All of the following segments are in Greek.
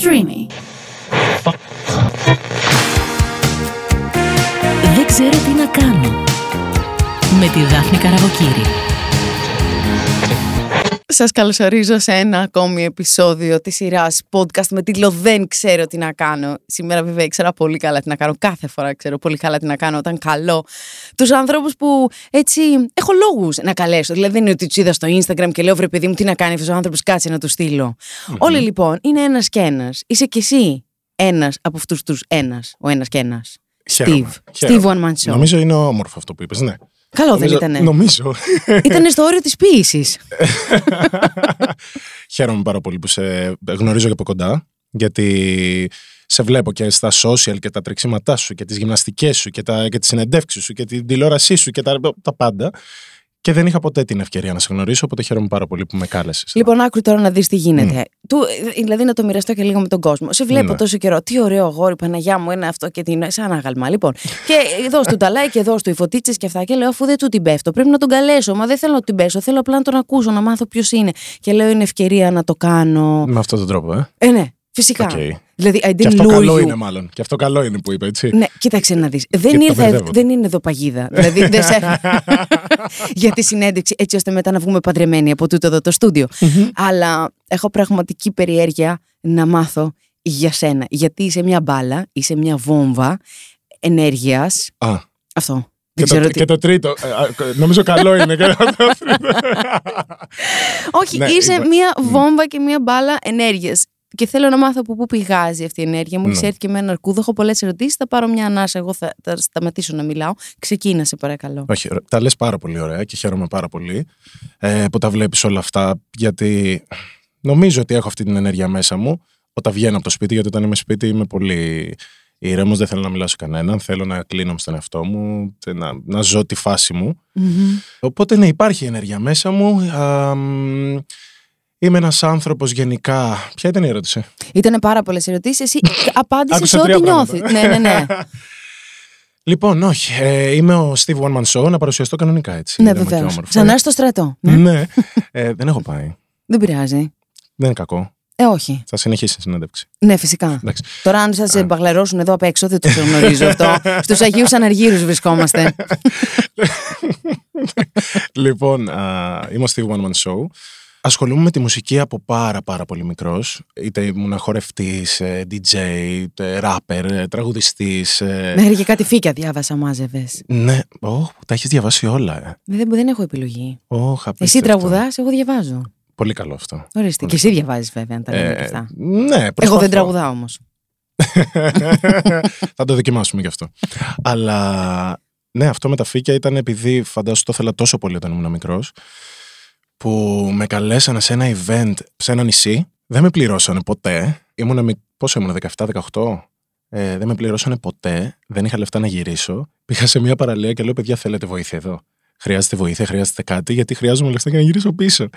Streamy. Δεν ξέρω τι να κάνω. Με τη Δάφνη Καραβοκύρη. Σας καλωσορίζω σε ένα ακόμη επεισόδιο της σειράς podcast με τίτλο «Δεν ξέρω τι να κάνω». Σήμερα βέβαια ήξερα πολύ καλά τι να κάνω. Κάθε φορά ξέρω πολύ καλά τι να κάνω όταν καλώ τους ανθρώπους που έτσι έχω λόγους να καλέσω. Δηλαδή δεν είναι ότι τους είδα στο Instagram και λέω «Βρε παιδί μου τι να κάνει αυτός ο άνθρωπος, κάτσε να του στείλω». Όλοι λοιπόν είναι ένας και ένας. Είσαι κι εσύ ένας από αυτούς τους ένας, ο ένας και ένας. Χαίρομαι, Steve. χαίρομαι. Steve One Man Show. Νομίζω είναι όμορφο αυτό που είπες, ναι. Καλό δεν Νομίζω- ήτανε. Νομίζω. Ήτανε στο όριο της ποίησης. Χαίρομαι πάρα πολύ που σε γνωρίζω και από κοντά, γιατί σε βλέπω και στα social και τα τρεξίματά σου και τις γυμναστικές σου και, τα, και τις συνεντεύξεις σου και την τηλεόρασή σου και τα, τα πάντα. Και δεν είχα ποτέ την ευκαιρία να σε γνωρίσω, οπότε χαίρομαι πάρα πολύ που με κάλεσες. Λοιπόν, άκου τώρα να δεις τι γίνεται. Του, δηλαδή να το μοιραστώ και λίγο με τον κόσμο. Σε βλέπω Ναι. τόσο καιρό. Τι ωραίο αγόρι, Παναγιά μου, ένα αυτό και την. σαν άγαλμα. Λοιπόν. και εδώ του τα like και εδώ του οι φωτίτσε και αυτά. Και λέω, αφού δεν του την πέφτω, πρέπει να τον καλέσω. Μα δεν θέλω να την πέσω. Θέλω απλά να τον ακούσω, να μάθω ποιος είναι. Και λέω, είναι ευκαιρία να το κάνω. Με αυτόν τον τρόπο, ε. Ε, ναι, φυσικά. Οκ. Δηλαδή, I Και didn't αυτό lure καλό you. είναι μάλλον. Και αυτό καλό είναι που είπε, έτσι. Ναι, κοίταξε να δεις. Δεν, το ήρθα, μπερδεύονται. δεν είναι εδώ παγίδα. δηλαδή δεν σε... για τη συνέντευξη, έτσι ώστε μετά να βγούμε παντρεμένοι από τούτο εδώ το στούντιο. Αλλά έχω πραγματική περιέργεια να μάθω για σένα. Γιατί είσαι μια μπάλα, είσαι μια βόμβα ενέργειας. Α, Αυτό. και, Δεν το, ξέρω τι. και το τρίτο. ε, α, νομίζω καλό είναι. και το τρίτο. Όχι, Ναι, είσαι είπα- μια βόμβα και μια μπάλα ενέργειας. Και θέλω να μάθω από πού πηγάζει αυτή η ενέργεια. Μου έχει Ναι. έρθει και με ένα αρκούδο. Έχω πολλές ερωτήσεις. Θα πάρω μια ανάσα. Εγώ θα, θα σταματήσω να μιλάω. Ξεκίνα, σε παρακαλώ. Όχι, ωραία. τα λες πάρα πολύ ωραία και χαίρομαι πάρα πολύ ε, που τα βλέπεις όλα αυτά γιατί νομίζω ότι έχω αυτή την ενέργεια μέσα μου όταν βγαίνω από το σπίτι γιατί όταν είμαι σπίτι είμαι πολύ ήρεμος, δεν θέλω να μιλάω σε κανέναν, θέλω να κλείνω στον εαυτό μου, τε- να, να ζω τη φάση μου. Οπότε ναι, υπάρχει ενέργεια μέσα μου. Α, μ, είμαι ένας άνθρωπος γενικά... Ποια ήταν η ερώτηση; Ήταν πάρα πολλές ερωτήσεις. Εσύ απάντησες Άκουσα σε τρία ό,τι πράγματα. νιώθεις. ναι, ναι, ναι. Λοιπόν, όχι. Ε, είμαι ο Steve One Man Show, να παρουσιαστώ κανονικά έτσι. ναι, ήρεμα και βεβαίως. όμορφα. Σαν να είσαι στο στρατό. Ναι. Ναι. Ε, δεν έχω πάει. Δεν πειράζει. Δεν είναι κακό. Ε, όχι. Θα συνεχίσει η συνέντευξη. Ναι, φυσικά. Εντάξει. Τώρα, αν σας μπαγλερώσουν εδώ απ' έξω, δεν το γνωρίζω αυτό. Στους Αγίους Αναργύρους βρισκόμαστε. λοιπόν, α, είμαι ο Steve One Man Show. Ασχολούμαι με τη μουσική από πάρα πάρα πολύ μικρός. Είτε ήμουν χορευτής, ε, DJ, είτε rapper, ε, τραγουδιστής. ε, Μέχρι και κάτι φύκια διάβασα, μάζευες. Ναι, Ω, τα έχεις διαβάσει όλα. Ε. Δεν, δεν έχω επιλογή. Ω, Εσύ απίστευτο. τραγουδάς, εγώ διαβάζω. Πολύ καλό αυτό. Ορίστε. Και εσύ διαβάζεις, βέβαια, αν τα λέμε και Ε, αυτά. ναι, Εγώ προσπαθώ. δεν τραγουδάω όμως. θα το δοκιμάσουμε γι' αυτό. Αλλά ναι, αυτό με τα φύκια ήταν επειδή φαντάζομαι το ήθελα τόσο πολύ όταν ήμουν μικρός, που με καλέσανε σε ένα event σε ένα νησί. Δεν με πληρώσανε ποτέ. Ήμουνα, μι- πόσο ήμουν, 17-18. Ε, δεν με πληρώσανε ποτέ. Δεν είχα λεφτά να γυρίσω. Πήγα σε μια παραλία και λέω: Παιδιά, θέλετε βοήθεια εδώ; Χρειάζεται βοήθεια, χρειάζεται κάτι, γιατί χρειάζομαι λεφτά για να γυρίσω πίσω.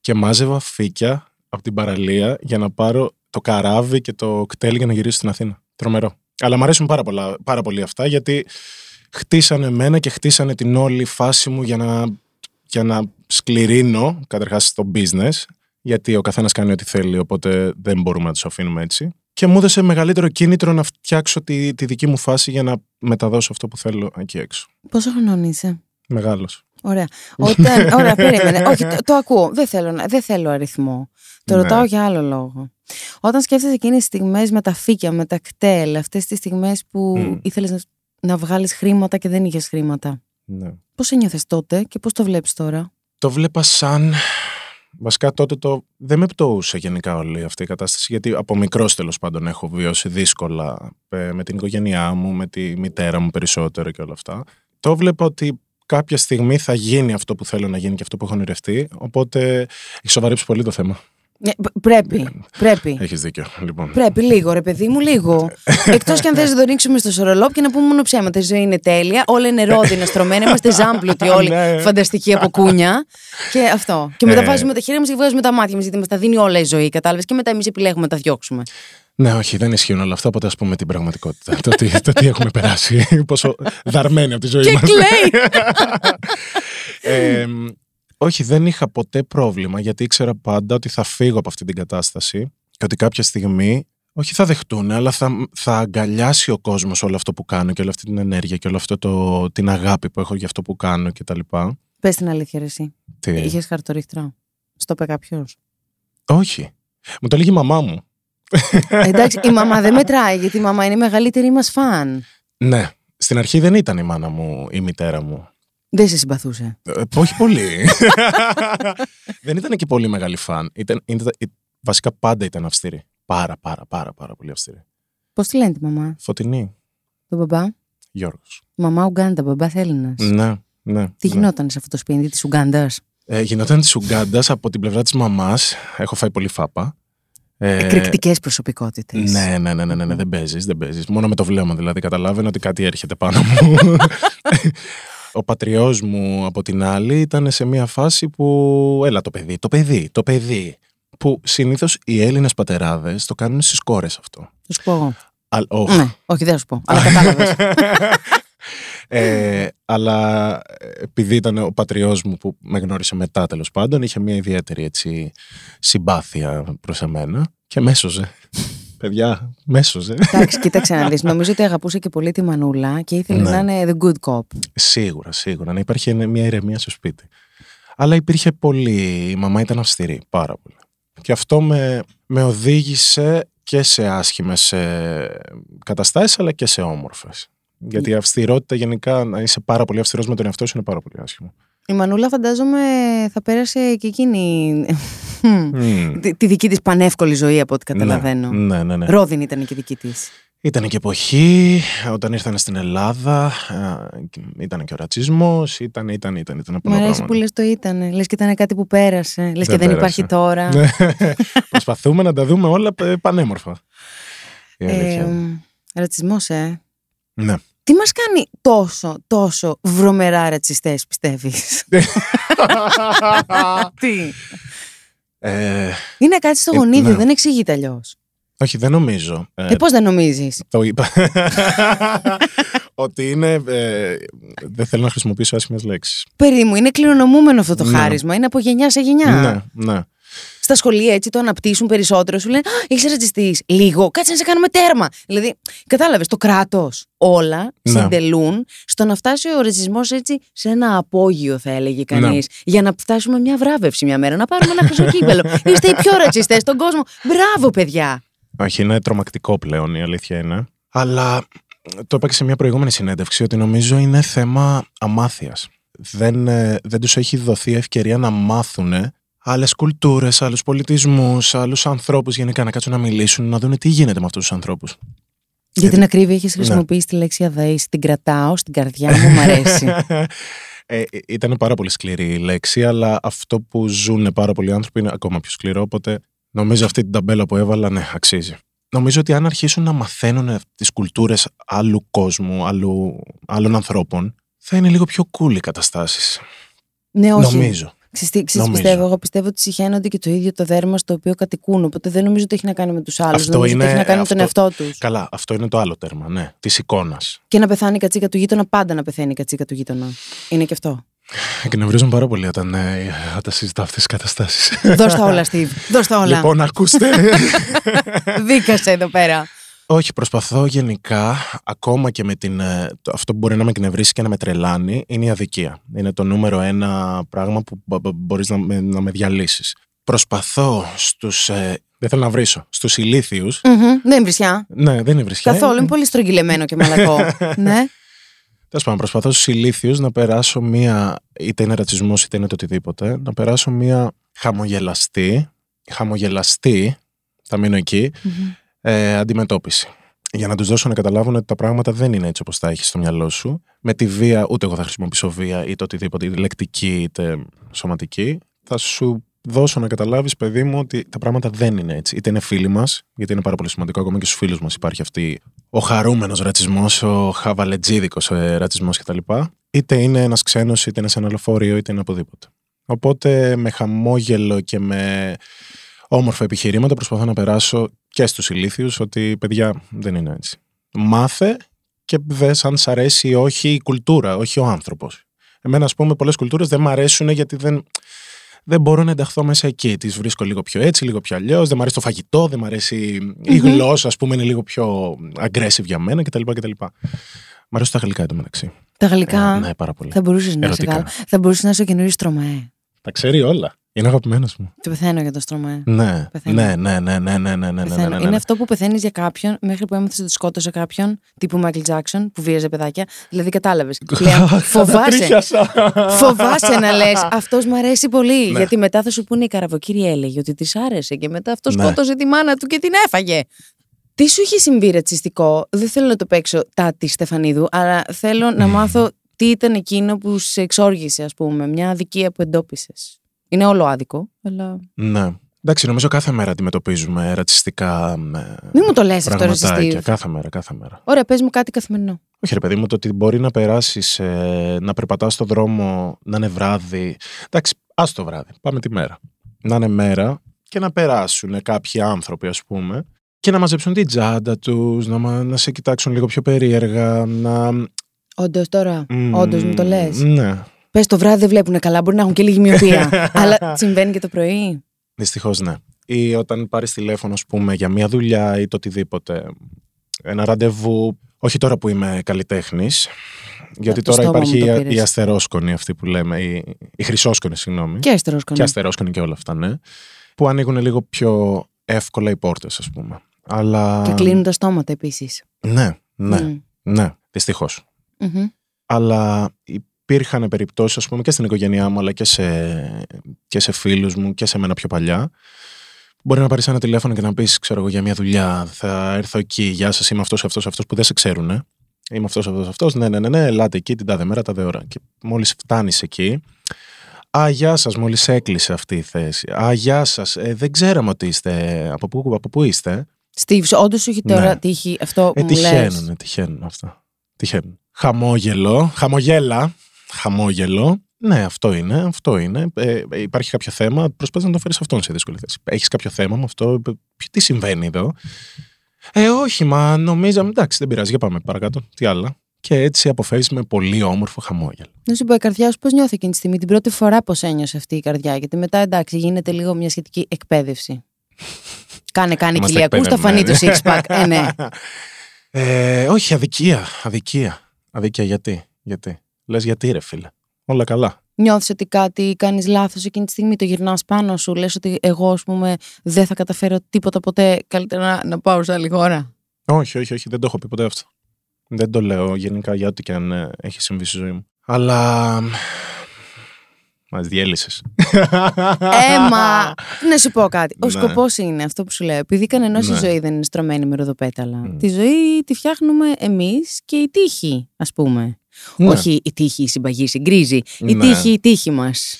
Και μάζευα φύκια από την παραλία για να πάρω το καράβι και το κτέλ για να γυρίσω στην Αθήνα. Τρομερό. Αλλά μου αρέσουν πάρα, πολλά, πάρα πολύ αυτά γιατί χτίσανε εμένα και χτίσανε την όλη φάση μου για να, για να σκληρύνω καταρχάς το business. Γιατί ο καθένας κάνει ό,τι θέλει, οπότε δεν μπορούμε να τους αφήνουμε έτσι. Και μου έδωσε μεγαλύτερο κίνητρο να φτιάξω τη, τη δική μου φάση για να μεταδώσω αυτό που θέλω εκεί έξω. Πόσο χρονών είσαι; Μεγάλος. Ωραία. Όταν, ωραία, περίμενε. Όχι, το, το ακούω. Δεν θέλω, να- δεν θέλω αριθμό. Το Ναι. ρωτάω για άλλο λόγο. Όταν σκέφτεσαι εκείνες τις στιγμές με τα φύκια, με τα κτέλ, αυτές τις στιγμές που Μμ. ήθελες να, να βγάλεις χρήματα και δεν είχες χρήματα. Ναι. Πώς ένιωθε τότε και πώς το βλέπεις τώρα; Το βλέπα σαν. Βασικά τότε το... δεν με πτωούσε γενικά όλη αυτή η κατάσταση, γιατί από μικρός τέλος πάντων έχω βιώσει δύσκολα ε, με την οικογένειά μου, με τη μητέρα μου περισσότερο και όλα αυτά. Το βλέπα ότι κάποια στιγμή θα γίνει αυτό που θέλω να γίνει και αυτό που έχω ονειρευτεί, οπότε έχει σοβαρέψει πολύ το θέμα. Ναι, π- πρέπει. πρέπει. Έχεις δίκιο. Λοιπόν. Πρέπει λίγο, ρε παιδί μου, λίγο. Εκτός κι αν θες να το ρίξουμε στο σορολόπ και να πούμε μόνο ψέματα. Η ζωή είναι τέλεια. Όλα είναι ρόδινα στρωμένα. Είμαστε ζάμπλουτοι όλοι. Ναι. φανταστικοί από κούνια. Και αυτό. Και μετά Ε. βάζουμε τα χέρια μας και βγάζουμε τα μάτια μας γιατί μας τα δίνει όλα η ζωή, κατάλαβες. Και μετά εμείς επιλέγουμε να τα διώξουμε. Ναι, όχι, δεν ισχύουν όλα αυτά. Οπότε ας πούμε την πραγματικότητα. το, τι, το τι έχουμε περάσει. Πόσο δαρμένοι από τη ζωή Και μας. κλαίει. Ε, όχι, δεν είχα ποτέ πρόβλημα γιατί ήξερα πάντα ότι θα φύγω από αυτή την κατάσταση και ότι κάποια στιγμή όχι θα δεχτούν, αλλά θα, θα αγκαλιάσει ο κόσμος όλο αυτό που κάνω και όλη αυτή την ενέργεια και όλο αυτό το, την αγάπη που έχω για αυτό που κάνω και τα λοιπά. Πες την αλήθεια ρε εσύ. Τι, Είχες χαρτορίχτρα; Στο είπε κάποιος. όχι. Μου το λέγει η μαμά μου. Εντάξει, η μαμά δεν μετράει, γιατί η μαμά είναι η μεγαλύτερη μας φαν. Ναι. Στην αρχή δεν ήταν η μάνα μου η μητέρα μου. Δεν σε συμπαθούσε. Ε, όχι πολύ. δεν ήταν και πολύ μεγάλη φαν. Ήταν, ήταν- ε, βασικά πάντα ήταν αυστηρή. Πάρα, πάρα, πάρα, πάρα πολύ αυστηρή. Πώς τη λένε τη μαμά, Φωτεινή, τον μπαμπά; Γιώργος. Μαμά Ουγκάντα, μπαμπά Έλληνας. Ναι, ναι. Τι ναι. γινόταν σε αυτό το σπίτι της Ουγκάντας; Ε, γινόταν της Ουγκάντας από την πλευρά της μαμάς. Έχω φάει πολύ φάπα. Ε, Εκρηκτικές προσωπικότητες. Ναι, ναι, ναι, ναι, ναι, ναι, δεν παίζεις, δεν παίζεις. Μόνο με το βλέμμα δηλαδή. Καταλάβαινα ότι κάτι έρχεται πάνω μου. Ο πατριός μου από την άλλη ήταν σε μια φάση που έλα το παιδί, το παιδί, το παιδί. Που συνήθως οι Έλληνες πατεράδες το κάνουν στις κόρες αυτό. Θα σου πω εγώ. Α, όχι. Ναι, όχι, δεν θα σου πω. Αλλά κατάλαβες. ε, αλλά επειδή ήταν ο πατριός μου που με γνώρισε μετά τέλος πάντων, είχε μια ιδιαίτερη έτσι, συμπάθεια προς εμένα και μέσοζε. Παιδιά, μέσοζε. Εντάξει, κοίταξε να δεις. Νομίζω ότι αγαπούσε και πολύ τη Μανούλα και ήθελε Ναι. να είναι the good cop. Σίγουρα, σίγουρα. Να υπάρχει μια ηρεμία στο σπίτι. Αλλά υπήρχε πολύ. Η μαμά ήταν αυστηρή, πάρα πολύ. Και αυτό με, με οδήγησε και σε άσχημες ε, καταστάσεις, αλλά και σε όμορφες. Γιατί η αυστηρότητα γενικά, να είσαι πάρα πολύ αυστηρός με τον εαυτό σου είναι πάρα πολύ άσχημο. Η Μανούλα φαντάζομαι θα πέρασε και εκείνη Μμμ. Τη, τη δική της πανεύκολη ζωή από ό,τι καταλαβαίνω. Ναι, ναι, ναι. Ρόδιν ήταν και δική της. Ήταν και εποχή, όταν ήρθαν στην Ελλάδα, ε, ήταν και ο ρατσισμός, ήταν, ήταν, ήταν, ήταν Μ' πολλά αρέσει πράγματα. που λες το ήταν. Λες και ήταν κάτι που πέρασε. Λες και Δεν δεν πέρασε. υπάρχει τώρα. Ναι. Προσπαθούμε να τα δούμε όλα ε, πανέμορφα. Η αλήθεια. ε, ρατσισμός, ε. ναι. Τι μας κάνει τόσο, τόσο βρωμερά ρατσιστές, πιστεύεις; Τι; Ε, Είναι κάτι στο Ε, γονίδιο, ναι. δεν εξηγείται αλλιώς. όχι, δεν νομίζω. Ε, Ε, πώς δεν νομίζεις; το είπα. ότι είναι. ε, δεν θέλω να χρησιμοποιήσω άσχημες λέξεις. Παιδί μου, είναι κληρονομούμενο αυτό το Ναι. χάρισμα. Είναι από γενιά σε γενιά. Ναι, ναι. Στα σχολεία έτσι το αναπτύσσουν περισσότερο. Σου λένε Α, είσαι ρατσιστή. Λίγο, κάτσε να σε κάνουμε τέρμα. Δηλαδή, κατάλαβες, το κράτος όλα Ναι. συντελούν στο να φτάσει ο ρατσισμό έτσι σε ένα απόγειο, θα έλεγε κανείς. Ναι. Για να φτάσουμε μια βράβευση μια μέρα, να πάρουμε ένα χρυσό κύπελο. Είστε οι πιο ρατσιστέ στον κόσμο. Μπράβο, παιδιά. Όχι, είναι τρομακτικό πλέον, η αλήθεια είναι. Αλλά το είπα και σε μια προηγούμενη συνέντευξη ότι νομίζω είναι θέμα αμάθειας. Δεν, ε, δεν τους έχει δοθεί ευκαιρία να μάθουν άλλες κουλτούρες, άλλους πολιτισμούς, άλλους ανθρώπους γενικά να κάτσουν να μιλήσουν, να δουν τι γίνεται με αυτούς τους ανθρώπους. Για την ακρίβεια, έχεις Ναι. χρησιμοποιήσει τη λέξη αδαή. Την κρατάω στην καρδιά μου, μου αρέσει. ε, ήταν πάρα πολύ σκληρή η λέξη, αλλά αυτό που ζουν πάρα πολλοί άνθρωποι είναι ακόμα πιο σκληρό. Οπότε νομίζω αυτή την ταμπέλα που έβαλα, ναι, αξίζει. Νομίζω ότι αν αρχίσουν να μαθαίνουν τις κουλτούρες άλλου κόσμου, άλλου, άλλων ανθρώπων, θα είναι λίγο πιο cool οι καταστάσεις. ναι, όχι. Νομίζω. Ξέρεις τι- ξέρεις τι Νομίζω. πιστεύω, εγώ πιστεύω ότι συχαίνονται και το ίδιο το δέρμα στο οποίο κατοικούν. Οπότε δεν νομίζω ότι έχει να κάνει με τους άλλους. Αυτό Νομίζω ότι είναι- έχει να κάνει με τον αυτό- εαυτό τους. Καλά, αυτό είναι το άλλο τέρμα, ναι. Της εικόνας. Και να πεθάνει η κατσίκα του γείτονα, πάντα να πεθαίνει η κατσίκα του γείτονα. Είναι και αυτό. Εκνευρίζουν πάρα πολύ όταν, ε, όταν συζητάω αυτές τις καταστάσεις. Δώσ' τα όλα, Steve. Δώσ' τα όλα. Λοιπόν, ακούστε. Δίκασε εδώ πέρα. Όχι, προσπαθώ γενικά, ακόμα και με την, ε, το- αυτό που μπορεί να με εκνευρίσει και να με τρελάνει, είναι η αδικία. Είναι το νούμερο ένα πράγμα που μπο- μπο- μπορείς να με, να με διαλύσεις. Προσπαθώ στους, ε, δεν θέλω να βρίσω, στους ηλίθιους, Μμμ, Δεν είναι βρισιά. ναι δεν είναι βρισιά. Καθόλου. Είναι πολύ στρογγυλεμένο και μαλακό. ναι. Τέλος πάντων, προσπαθώ στους ηλίθιους να περάσω μία, είτε είναι ρατσισμός είτε είναι το οτιδήποτε, να περάσω μία χαμογελαστή, χαμογελαστή, θα μείνω εκεί, ε, αντιμετώπιση. Για να τους δώσω να καταλάβουν ότι τα πράγματα δεν είναι έτσι όπως τα έχεις στο μυαλό σου. Με τη βία, ούτε εγώ θα χρησιμοποιήσω βία είτε οτιδήποτε, είτε λεκτική είτε σωματική. Θα σου δώσω να καταλάβεις, παιδί μου, ότι τα πράγματα δεν είναι έτσι. Είτε είναι φίλοι μας, γιατί είναι πάρα πολύ σημαντικό, ακόμα και στους φίλους μας υπάρχει αυτή ο χαρούμενος ρατσισμός, ο χαβαλετζίδικος ε, ρατσισμός κτλ. Είτε είναι ένας ξένος, είτε είναι σε ένα λεωφορείο, είτε είναι οπουδήποτε. Οπότε με χαμόγελο και με όμορφα επιχειρήματα προσπαθώ να περάσω και στους ηλίθιους ότι παιδιά δεν είναι έτσι. Μάθε και δες αν σ' αρέσει ή όχι η κουλτούρα, όχι ο άνθρωπος. Εμένα ας πούμε πολλές κουλτούρες δεν μ' αρέσουν γιατί δεν, δεν μπορώ να ενταχθώ μέσα εκεί. Τις βρίσκω λίγο πιο έτσι, λίγο πιο αλλιώς. Δεν μου αρέσει το φαγητό, δεν μου αρέσει η γλώσσα, ας πούμε, είναι λίγο πιο aggressive για μένα κτλ. κτλ. Μ' αρέσουν τα γαλλικά εντωμεταξύ. Τα γαλλικά. Ε, ναι, πάρα πολύ. Θα μπορούσες να είσαι Ερωτικά. Γάλλο. Θα μπορούσες να είσαι ο καινούριος Στρωμαέ. Τα ξέρει όλα. Είναι αγαπημένος μου. Τι πεθαίνω για το στρώμα. Ναι, ναι. Ναι, ναι, ναι, ναι, ναι, ναι, ναι, ναι, Είναι ναι. αυτό που πεθαίνεις για κάποιον μέχρι που έμαθες ότι σκότωσε κάποιον τύπου Μάικλ Τζάξον που βίαζε παιδάκια. Δηλαδή κατάλαβες. φοβάσαι. φοβάσαι να λες αυτός μου αρέσει πολύ. Ναι. Γιατί μετά θα σου πούνε η καραβοκύρη έλεγε ότι της άρεσε και μετά αυτό σκότωσε τη μάνα του και την έφαγε. Τι σου είχε συμβεί ρατσιστικό, δεν θέλω να το παίξω τάτι Στεφανίδου, αλλά θέλω να μάθω τι ήταν εκείνο που σε εξόργησε, ας πούμε, μια αδικία που εντόπισες. Είναι όλο άδικο, αλλά. Ναι. Εντάξει, νομίζω κάθε μέρα αντιμετωπίζουμε ρατσιστικά ε, Μην μου το λες αυτό, ρε πραγματάκια. Στίβ. Κάθε μέρα, κάθε μέρα. Ωραία, πες μου κάτι καθημερινό. Όχι, ρε παιδί μου, το ότι μπορεί να περάσεις, να περπατάς στον δρόμο, να είναι βράδυ. Εντάξει, ας το βράδυ. Πάμε τη μέρα. Να είναι μέρα και να περάσουν κάποιοι άνθρωποι, ας πούμε, και να μαζέψουν την τσάντα τους, να, μα- να σε κοιτάξουν λίγο πιο περίεργα. Να... Όντως τώρα, Μμμ, όντως μου το λες. Ναι. Πες το βράδυ δεν βλέπουν καλά, μπορεί να έχουν και λίγη μοιοπία. αλλά συμβαίνει και το πρωί. Δυστυχώς ναι. Ή όταν πάρεις τηλέφωνο, ας πούμε, για μια δουλειά ή το οτιδήποτε. Ένα ραντεβού. Όχι τώρα που είμαι καλλιτέχνης. Γιατί το τώρα στόμα μου υπάρχει το η, πήρες. η αστερόσκονη αυτή που λέμε, η, η χρυσόσκονη, συγγνώμη. Και αριστερό σκονή. Και αστερόσκονη και όλα αυτά, ναι. Που ανοίγουν λίγο πιο εύκολα οι πόρτες, ας πούμε. Αλλά. Και κλείνουν τα στόματα επίσης. Ναι, ναι, ναι. Δυστυχώς. Αλλά υπήρχαν περιπτώσεις, ας πούμε, και στην οικογένειά μου, αλλά και σε, και σε φίλους μου και σε μένα πιο παλιά. Μπορεί να πάρεις ένα τηλέφωνο και να πεις, ξέρω εγώ, για μια δουλειά. Θα έρθω εκεί. Γεια σας, είμαι αυτός, αυτός, αυτός που δεν σε ξέρουν. Ε. Είμαι αυτός, αυτός, αυτός. Ναι, ναι, ναι, ναι, ελάτε εκεί την τάδε μέρα, τάδε ώρα. Και μόλις φτάνεις εκεί. Α, γεια σας, μόλις έκλεισε αυτή η θέση. Α, γεια σας. Ε, δεν ξέραμε ότι είστε. Από πού, από πού είστε. Στίβ, όντως σου έχει τώρα Ναι. τύχει αυτό Ε, που μου λες. τυχαίνουν, ε, τυχαίνουν αυτά. Τυχαίνουν. Χαμόγελο, χαμογέλα, χαμόγελο. Ναι, αυτό είναι, αυτό είναι. Ε, ε, υπάρχει κάποιο θέμα, προσπάθησε να το φέρεις αυτόν σε δύσκολη θέση. Έχεις κάποιο θέμα με αυτό, ε, τι συμβαίνει εδώ; Ε, όχι, μα νομίζαμε, εντάξει, δεν πειράζει, για πάμε παρακάτω. Τι άλλα. Και έτσι αποφεύγει με πολύ όμορφο χαμόγελο. Να σου πω, η καρδιά σου πώς νιώθει εκείνη τη στιγμή, την πρώτη φορά πώς ένιωσε αυτή η καρδιά; Γιατί μετά εντάξει, γίνεται λίγο μια σχετική εκπαίδευση. Κάνε, κάνε Είμαστε κοιλιακού, θα φανεί το εκπαιδευμένοι. six pack. Ε, ναι. Ε, όχι, αδικία. Αδικία. Αδικία, γιατί. γιατί. Λες γιατί, ρε φίλε. Όλα καλά. Νιώθεις ότι κάτι κάνεις λάθος εκείνη τη στιγμή, το γυρνάς πάνω σου, λες ότι εγώ, ας πούμε, δεν θα καταφέρω τίποτα ποτέ. Καλύτερα να, να πάω σε άλλη χώρα; Όχι, όχι, όχι, δεν το έχω πει ποτέ αυτό. Δεν το λέω γενικά για ό,τι και αν ε, έχει συμβεί στη ζωή μου. Αλλά. Μας διέλυσες. Έμα! να σου πω κάτι. Ο Ναι. σκοπός είναι αυτό που σου λέω. Επειδή κανενό η Ναι. ζωή δεν είναι στρωμένη με ροδοπέταλα. Μμ. Τη ζωή τη φτιάχνουμε εμείς και η τύχη, ας πούμε. Ναι. Όχι η τύχη, η συμπαγή, η γκρίζη. Η Ναι. τύχη, η τύχη μας.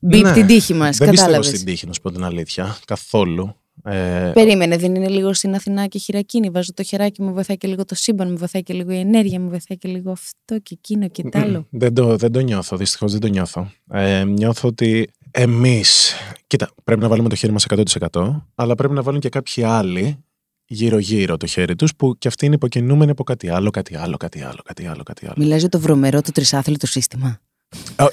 Μπιπ Ναι. την τύχη μας. Δεν πιστεύω Κατάλαβες. στην τύχη, να σου πω την αλήθεια. Καθόλου. Ε, Περίμενε, δεν είναι λίγο στην Αθηνά και χειρακίνη. Βάζω το χεράκι μου, βοηθάει και λίγο το σύμπαν, μου βοηθάει και λίγο η ενέργεια, μου βοηθάει και λίγο αυτό και εκείνο και τ' άλλο. δεν, το, δεν το νιώθω, δυστυχώς δεν το νιώθω. Ε, νιώθω ότι εμείς. Κοίτα, πρέπει να βάλουμε το χέρι μας 100%, αλλά πρέπει να βάλουν και κάποιοι άλλοι γύρω-γύρω το χέρι τους, που και αυτοί είναι υποκινούμενοι από κάτι άλλο, κάτι άλλο, κάτι άλλο, κάτι άλλο. Κάτι άλλο. Μιλάς για το βρωμερό του τρισάθλητο σύστημα.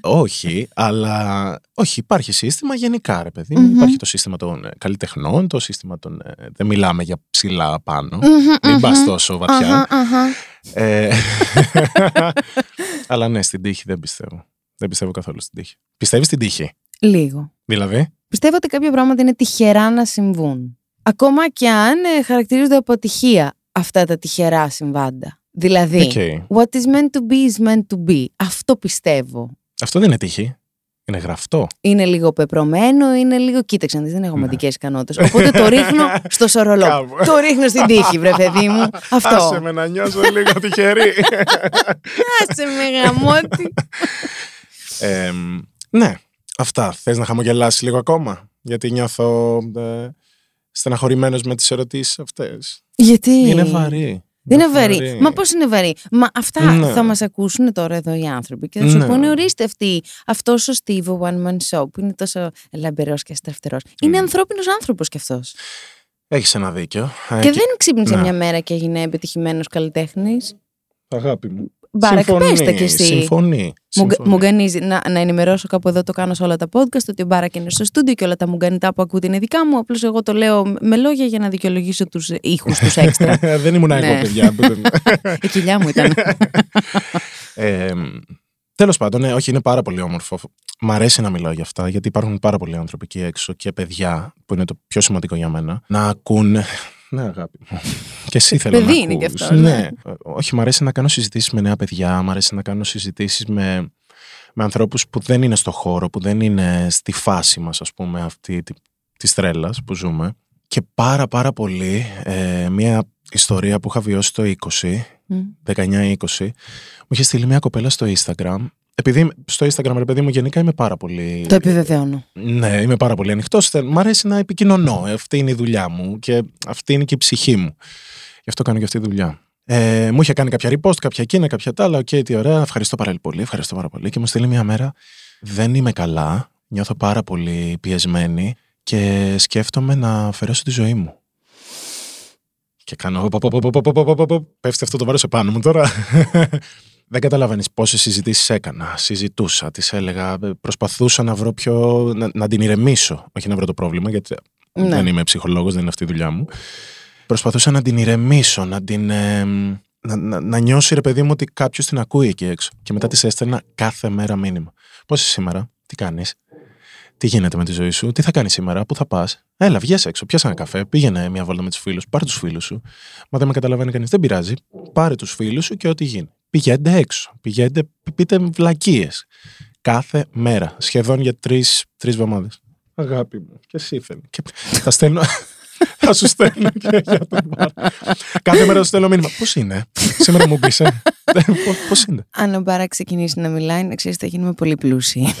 όχι, αλλά. Όχι, υπάρχει σύστημα γενικά, ρε παιδί. μου. Μμμ. Υπάρχει το σύστημα των ε, καλλιτεχνών, το σύστημα των. ε, δεν μιλάμε για ψηλά πάνω. Μμμ, Μην πας μμμ. τόσο βαθιά. Αχα, αχα. Ε, αλλά ναι, στην τύχη δεν πιστεύω. Δεν πιστεύω καθόλου στην τύχη. Πιστεύεις στην τύχη; Λίγο. Δηλαδή; Πιστεύω ότι κάποια πράγματα είναι τυχερά να συμβούν. Ακόμα και αν ε, χαρακτηρίζονται από ατυχία αυτά τα τυχερά συμβάντα. Δηλαδή, Ok. what is meant to be is meant to be. Αυτό πιστεύω. Αυτό δεν είναι τύχη. Είναι γραφτό. Είναι λίγο πεπρωμένο, είναι λίγο. Κοίταξε, να δεις, δεν έχω Ναι. μαντικές ικανότητες. Οπότε το ρίχνω στο σωρολό. Κάπου. το ρίχνω στην τύχη, βρε παιδί μου. Αυτό. Άσε με να νιώσω λίγο τυχερή. Άσε με γαμώτη. Ε, ναι, αυτά. Θες να χαμογελάσεις λίγο ακόμα; Γιατί νιώθω ε, στεναχωρημένος με τις ερωτήσεις αυτές. Γιατί; Είναι βαρύ. Δεν είναι βαρύ. Μα πώς είναι βαρύ; Μα αυτά Ναι. θα μας ακούσουν τώρα εδώ οι άνθρωποι και θα σου Ναι. πούνε, ορίστε αυτή, αυτός ο Steve, ο One Man Show, που είναι τόσο λαμπερός και στραφτερό. Είναι Μμ. ανθρώπινος άνθρωπος κι αυτός. Έχεις ένα δίκιο. Ε, Και δεν ξύπνησε ναι. μια μέρα και έγινε επιτυχημένος καλλιτέχνης. Αγάπη μου. Μπάρακ, Συμφωνεί, πες τα κι εσύ. Συμφωνεί. Μου, συμφωνεί. μου γκανίζει να, να ενημερώσω κάπου εδώ το κάνω σε όλα τα podcast ότι ο Μπάρακ είναι στο στούντιο και όλα τα μουγκανιτά που ακούτε είναι δικά μου. Απλώς εγώ το λέω με λόγια για να δικαιολογήσω τους ήχους τους έξτρα. Δεν ήμουν εγώ, Ναι. παιδιά. Η κοιλιά μου ήταν. ε, Τέλος πάντων, ναι, όχι, είναι πάρα πολύ όμορφο. Μ' αρέσει να μιλάω για αυτά, γιατί υπάρχουν πάρα πολλοί άνθρωποι εκεί έξω και παιδιά, που είναι το πιο σημαντικό για μένα, να ακούν. Ναι, αγάπη μου. Και εσύ θέλω Παιδί να είναι κι ακούς. αυτός, ναι. Ναι. Όχι, μ' αρέσει να κάνω συζητήσεις με νέα παιδιά, μ' αρέσει να κάνω συζητήσεις με, με ανθρώπους που δεν είναι στο χώρο, που δεν είναι στη φάση μας, ας πούμε, αυτή τη, της τρέλας που ζούμε. Και πάρα πάρα πολύ ε, μια ιστορία που είχα βιώσει το 20, Μμ. 19-20, μου είχε στείλει μια κοπέλα στο Instagram επειδή στο Instagram, ρε παιδί μου, γενικά είμαι πάρα πολύ. Το επιβεβαιώνω. Ναι, είμαι πάρα πολύ ανοιχτό. Μ' αρέσει να επικοινωνώ. Αυτή είναι η δουλειά μου και αυτή είναι και η ψυχή μου. Γι' αυτό κάνω και αυτή τη δουλειά. Ε, μου είχε κάνει κάποια repost, κάποια εκείνα, κάποια τα άλλα. Ok, okay, τι ωραία. Ευχαριστώ πάρα πολύ. Ευχαριστώ πάρα πολύ. Και μου στέλνει μια μέρα. Δεν είμαι καλά. Νιώθω πάρα πολύ πιεσμένη και σκέφτομαι να αφαιρέσω τη ζωή μου. Και κάνω. Πέφτει αυτό το βάρο επάνω μου τώρα. Δεν καταλαβαίνεις πόσες συζητήσεις έκανα. Συζητούσα, τη έλεγα, προσπαθούσα να βρω πιο. να, να την ηρεμήσω. Όχι να βρω το πρόβλημα, γιατί Ναι. δεν είμαι ψυχολόγος, δεν είναι αυτή η δουλειά μου. Προσπαθούσα να την ηρεμήσω, να την. ε, να, να, να νιώσει ρε παιδί μου ότι κάποιος την ακούει εκεί έξω. Και μετά της έστελνα κάθε μέρα μήνυμα. Πώς είσαι σήμερα, τι κάνεις, τι γίνεται με τη ζωή σου, τι θα κάνεις σήμερα, πού θα πας. Έλα, βγες έξω, πιάσε ένα καφέ, πήγαινε μια βόλτα με τους φίλους, πάρε τους φίλους σου. Μα δεν με καταλαβαίνει κανείς, δεν πειράζει. Πάρε τους φίλους σου και ό,τι γίνει. Πηγαίνετε έξω, πηγαίνετε, π- πείτε βλακίες. Κάθε μέρα, σχεδόν για τρεις εβδομάδε. Αγάπη μου, και εσύ θέλει. Και θα στέλνω. θα σου στέλνω και για το μπαρ. Κάθε μέρα σου στέλνω μήνυμα. Πώς είναι, σήμερα μου πεις, Πώς είναι; Αν ο Μπάρακ ξεκινήσει να μιλάει, να ξέρεις θα γίνουμε πολύ πλούσιοι.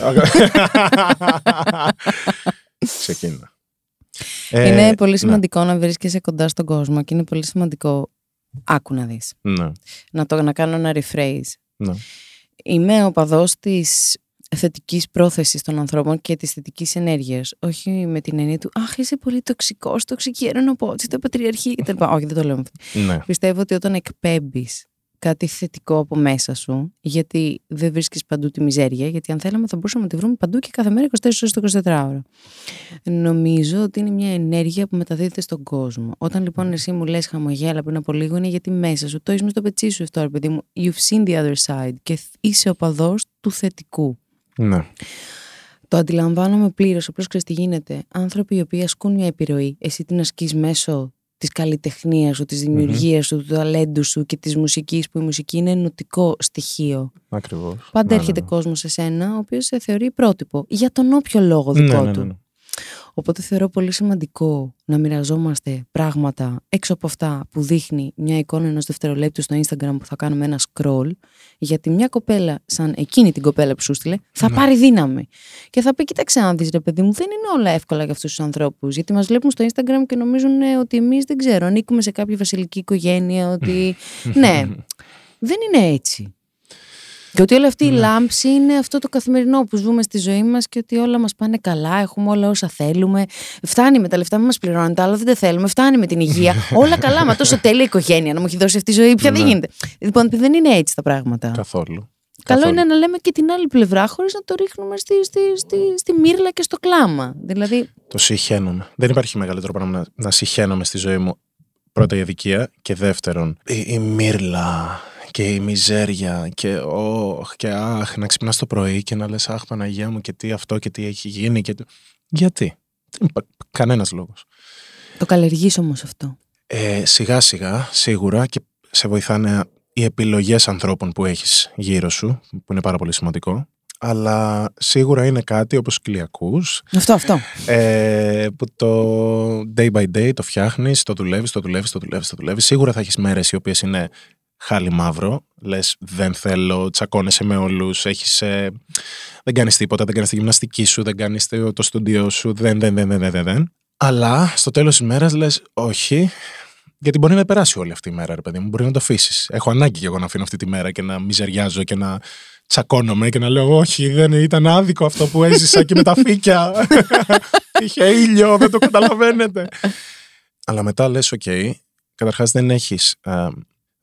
Ξεκίνα. Ε, είναι πολύ ναι, σημαντικό να βρίσκεσαι κοντά στον κόσμο και είναι πολύ σημαντικό. Άκου να δεις. Ναι, Να το να κάνω ένα rephrase. ναι. Είμαι ο παδός της θετικής πρόθεσης των ανθρώπων και της θετικής ενέργειας. Όχι με την έννοια του «Αχ, είσαι πολύ τοξικός, τοξική ερωνοπότση, το πατριαρχή» κτλ. Όχι, δεν το λέω. με αυτή. ναι. Πιστεύω ότι όταν εκπέμπεις κάτι θετικό από μέσα σου, γιατί δεν βρίσκεις παντού τη μιζέρια, γιατί αν θέλαμε θα μπορούσαμε να τη βρούμε παντού και κάθε μέρα 24 ώρες το 24ωρο. Νομίζω ότι είναι μια ενέργεια που μεταδίδεται στον κόσμο. Όταν λοιπόν εσύ μου λες χαμογέλα πριν από λίγο, είναι γιατί μέσα σου το έχεις μες στο πετσί σου αυτό, ρε παιδί μου. You've seen the other side και είσαι ο παδός του θετικού. ναι. Το αντιλαμβάνομαι πλήρως. Απλώς ξέρεις τι γίνεται. Άνθρωποι οι οποίοι ασκούν μια επιρροή, εσύ την ασκείς μέσω της καλλιτεχνίας σου, της δημιουργίας σου, του ταλέντου σου και της μουσικής, που η μουσική είναι ενωτικό στοιχείο. Ακριβώς. Πάντα έρχεται κόσμος σε σένα, ο οποίος σε θεωρεί πρότυπο. Για τον όποιο λόγο δικό ναι, του. Ναι, ναι. Οπότε θεωρώ πολύ σημαντικό να μοιραζόμαστε πράγματα έξω από αυτά που δείχνει μια εικόνα ενός δευτερολέπτου στο Instagram που θα κάνουμε ένα scroll. Γιατί μια κοπέλα, σαν εκείνη την κοπέλα που σου στείλε, θα Ναι. πάρει δύναμη. Και θα πει: Κοίταξε να δεις, ρε παιδί μου, δεν είναι όλα εύκολα για αυτούς τους ανθρώπους. Γιατί μας βλέπουν στο Instagram και νομίζουν ε, ότι εμείς δεν ξέρω, ανήκουμε σε κάποια βασιλική οικογένεια, ότι. ναι, δεν είναι έτσι. Και ότι όλη αυτή η λάμψη είναι αυτό το καθημερινό που ζούμε στη ζωή μας και ότι όλα μας πάνε καλά, έχουμε όλα όσα θέλουμε. Φτάνει με τα λεφτά, μην μας πληρώνουν τα άλλα, δεν τα θέλουμε. Φτάνει με την υγεία. όλα καλά, μα τόσο τέλεια οικογένεια να μου έχει δώσει αυτή η ζωή, πια δεν Ναι. γίνεται. Λοιπόν, δεν είναι έτσι τα πράγματα. Καθόλου. Καλό Καθόλου. είναι να λέμε και την άλλη πλευρά, χωρίς να το ρίχνουμε στη, στη, στη, στη μύρλα και στο κλάμα. Δηλαδή, Το συχαίνομαι. Δεν υπάρχει μεγαλύτερο πράγμα να, να συχαίνομαι στη ζωή μου. Πρώτα η αδικία και δεύτερον η, η μύρλα και η μιζέρια και όχ και αχ να ξυπνάς το πρωί και να λες αχ Παναγία μου και τι αυτό και τι έχει γίνει και... τι- Γιατί; Δεν υπά- Κανένας λόγος. το καλλιεργείς όμως αυτό. Ε, σιγά σιγά σίγουρα και σε βοηθάνε οι επιλογές ανθρώπων που έχεις γύρω σου που είναι πάρα πολύ σημαντικό αλλά σίγουρα είναι κάτι όπως κυλιακούς Αυτό, αυτό. ε, που το day by day το φτιάχνεις, το δουλεύεις, το δουλεύεις, το δουλεύεις, το δουλεύεις. Σίγουρα θα έχεις μέρες οι οποίες είναι χάλι μαύρο. Λες δεν θέλω, τσακώνεσαι με όλους, έχεις, ε, δεν κάνεις τίποτα, δεν κάνεις τη γυμναστική σου, δεν κάνεις το, το στούντιό σου, δεν, δεν, δεν, δεν, δεν, δεν, δεν. Αλλά στο τέλος της μέρας λες όχι, γιατί μπορεί να περάσει όλη αυτή η μέρα, ρε παιδί μου. Μπορεί να το αφήσεις. Έχω ανάγκη και εγώ να αφήνω αυτή τη μέρα και να μιζεριάζω και να τσακώνομαι και να λέω Όχι, δεν ήταν άδικο αυτό που έζησα και με τα φύκια. Είχε ήλιο, δεν το καταλαβαίνετε. Αλλά μετά λες, οκ, καταρχάς δεν έχεις, α,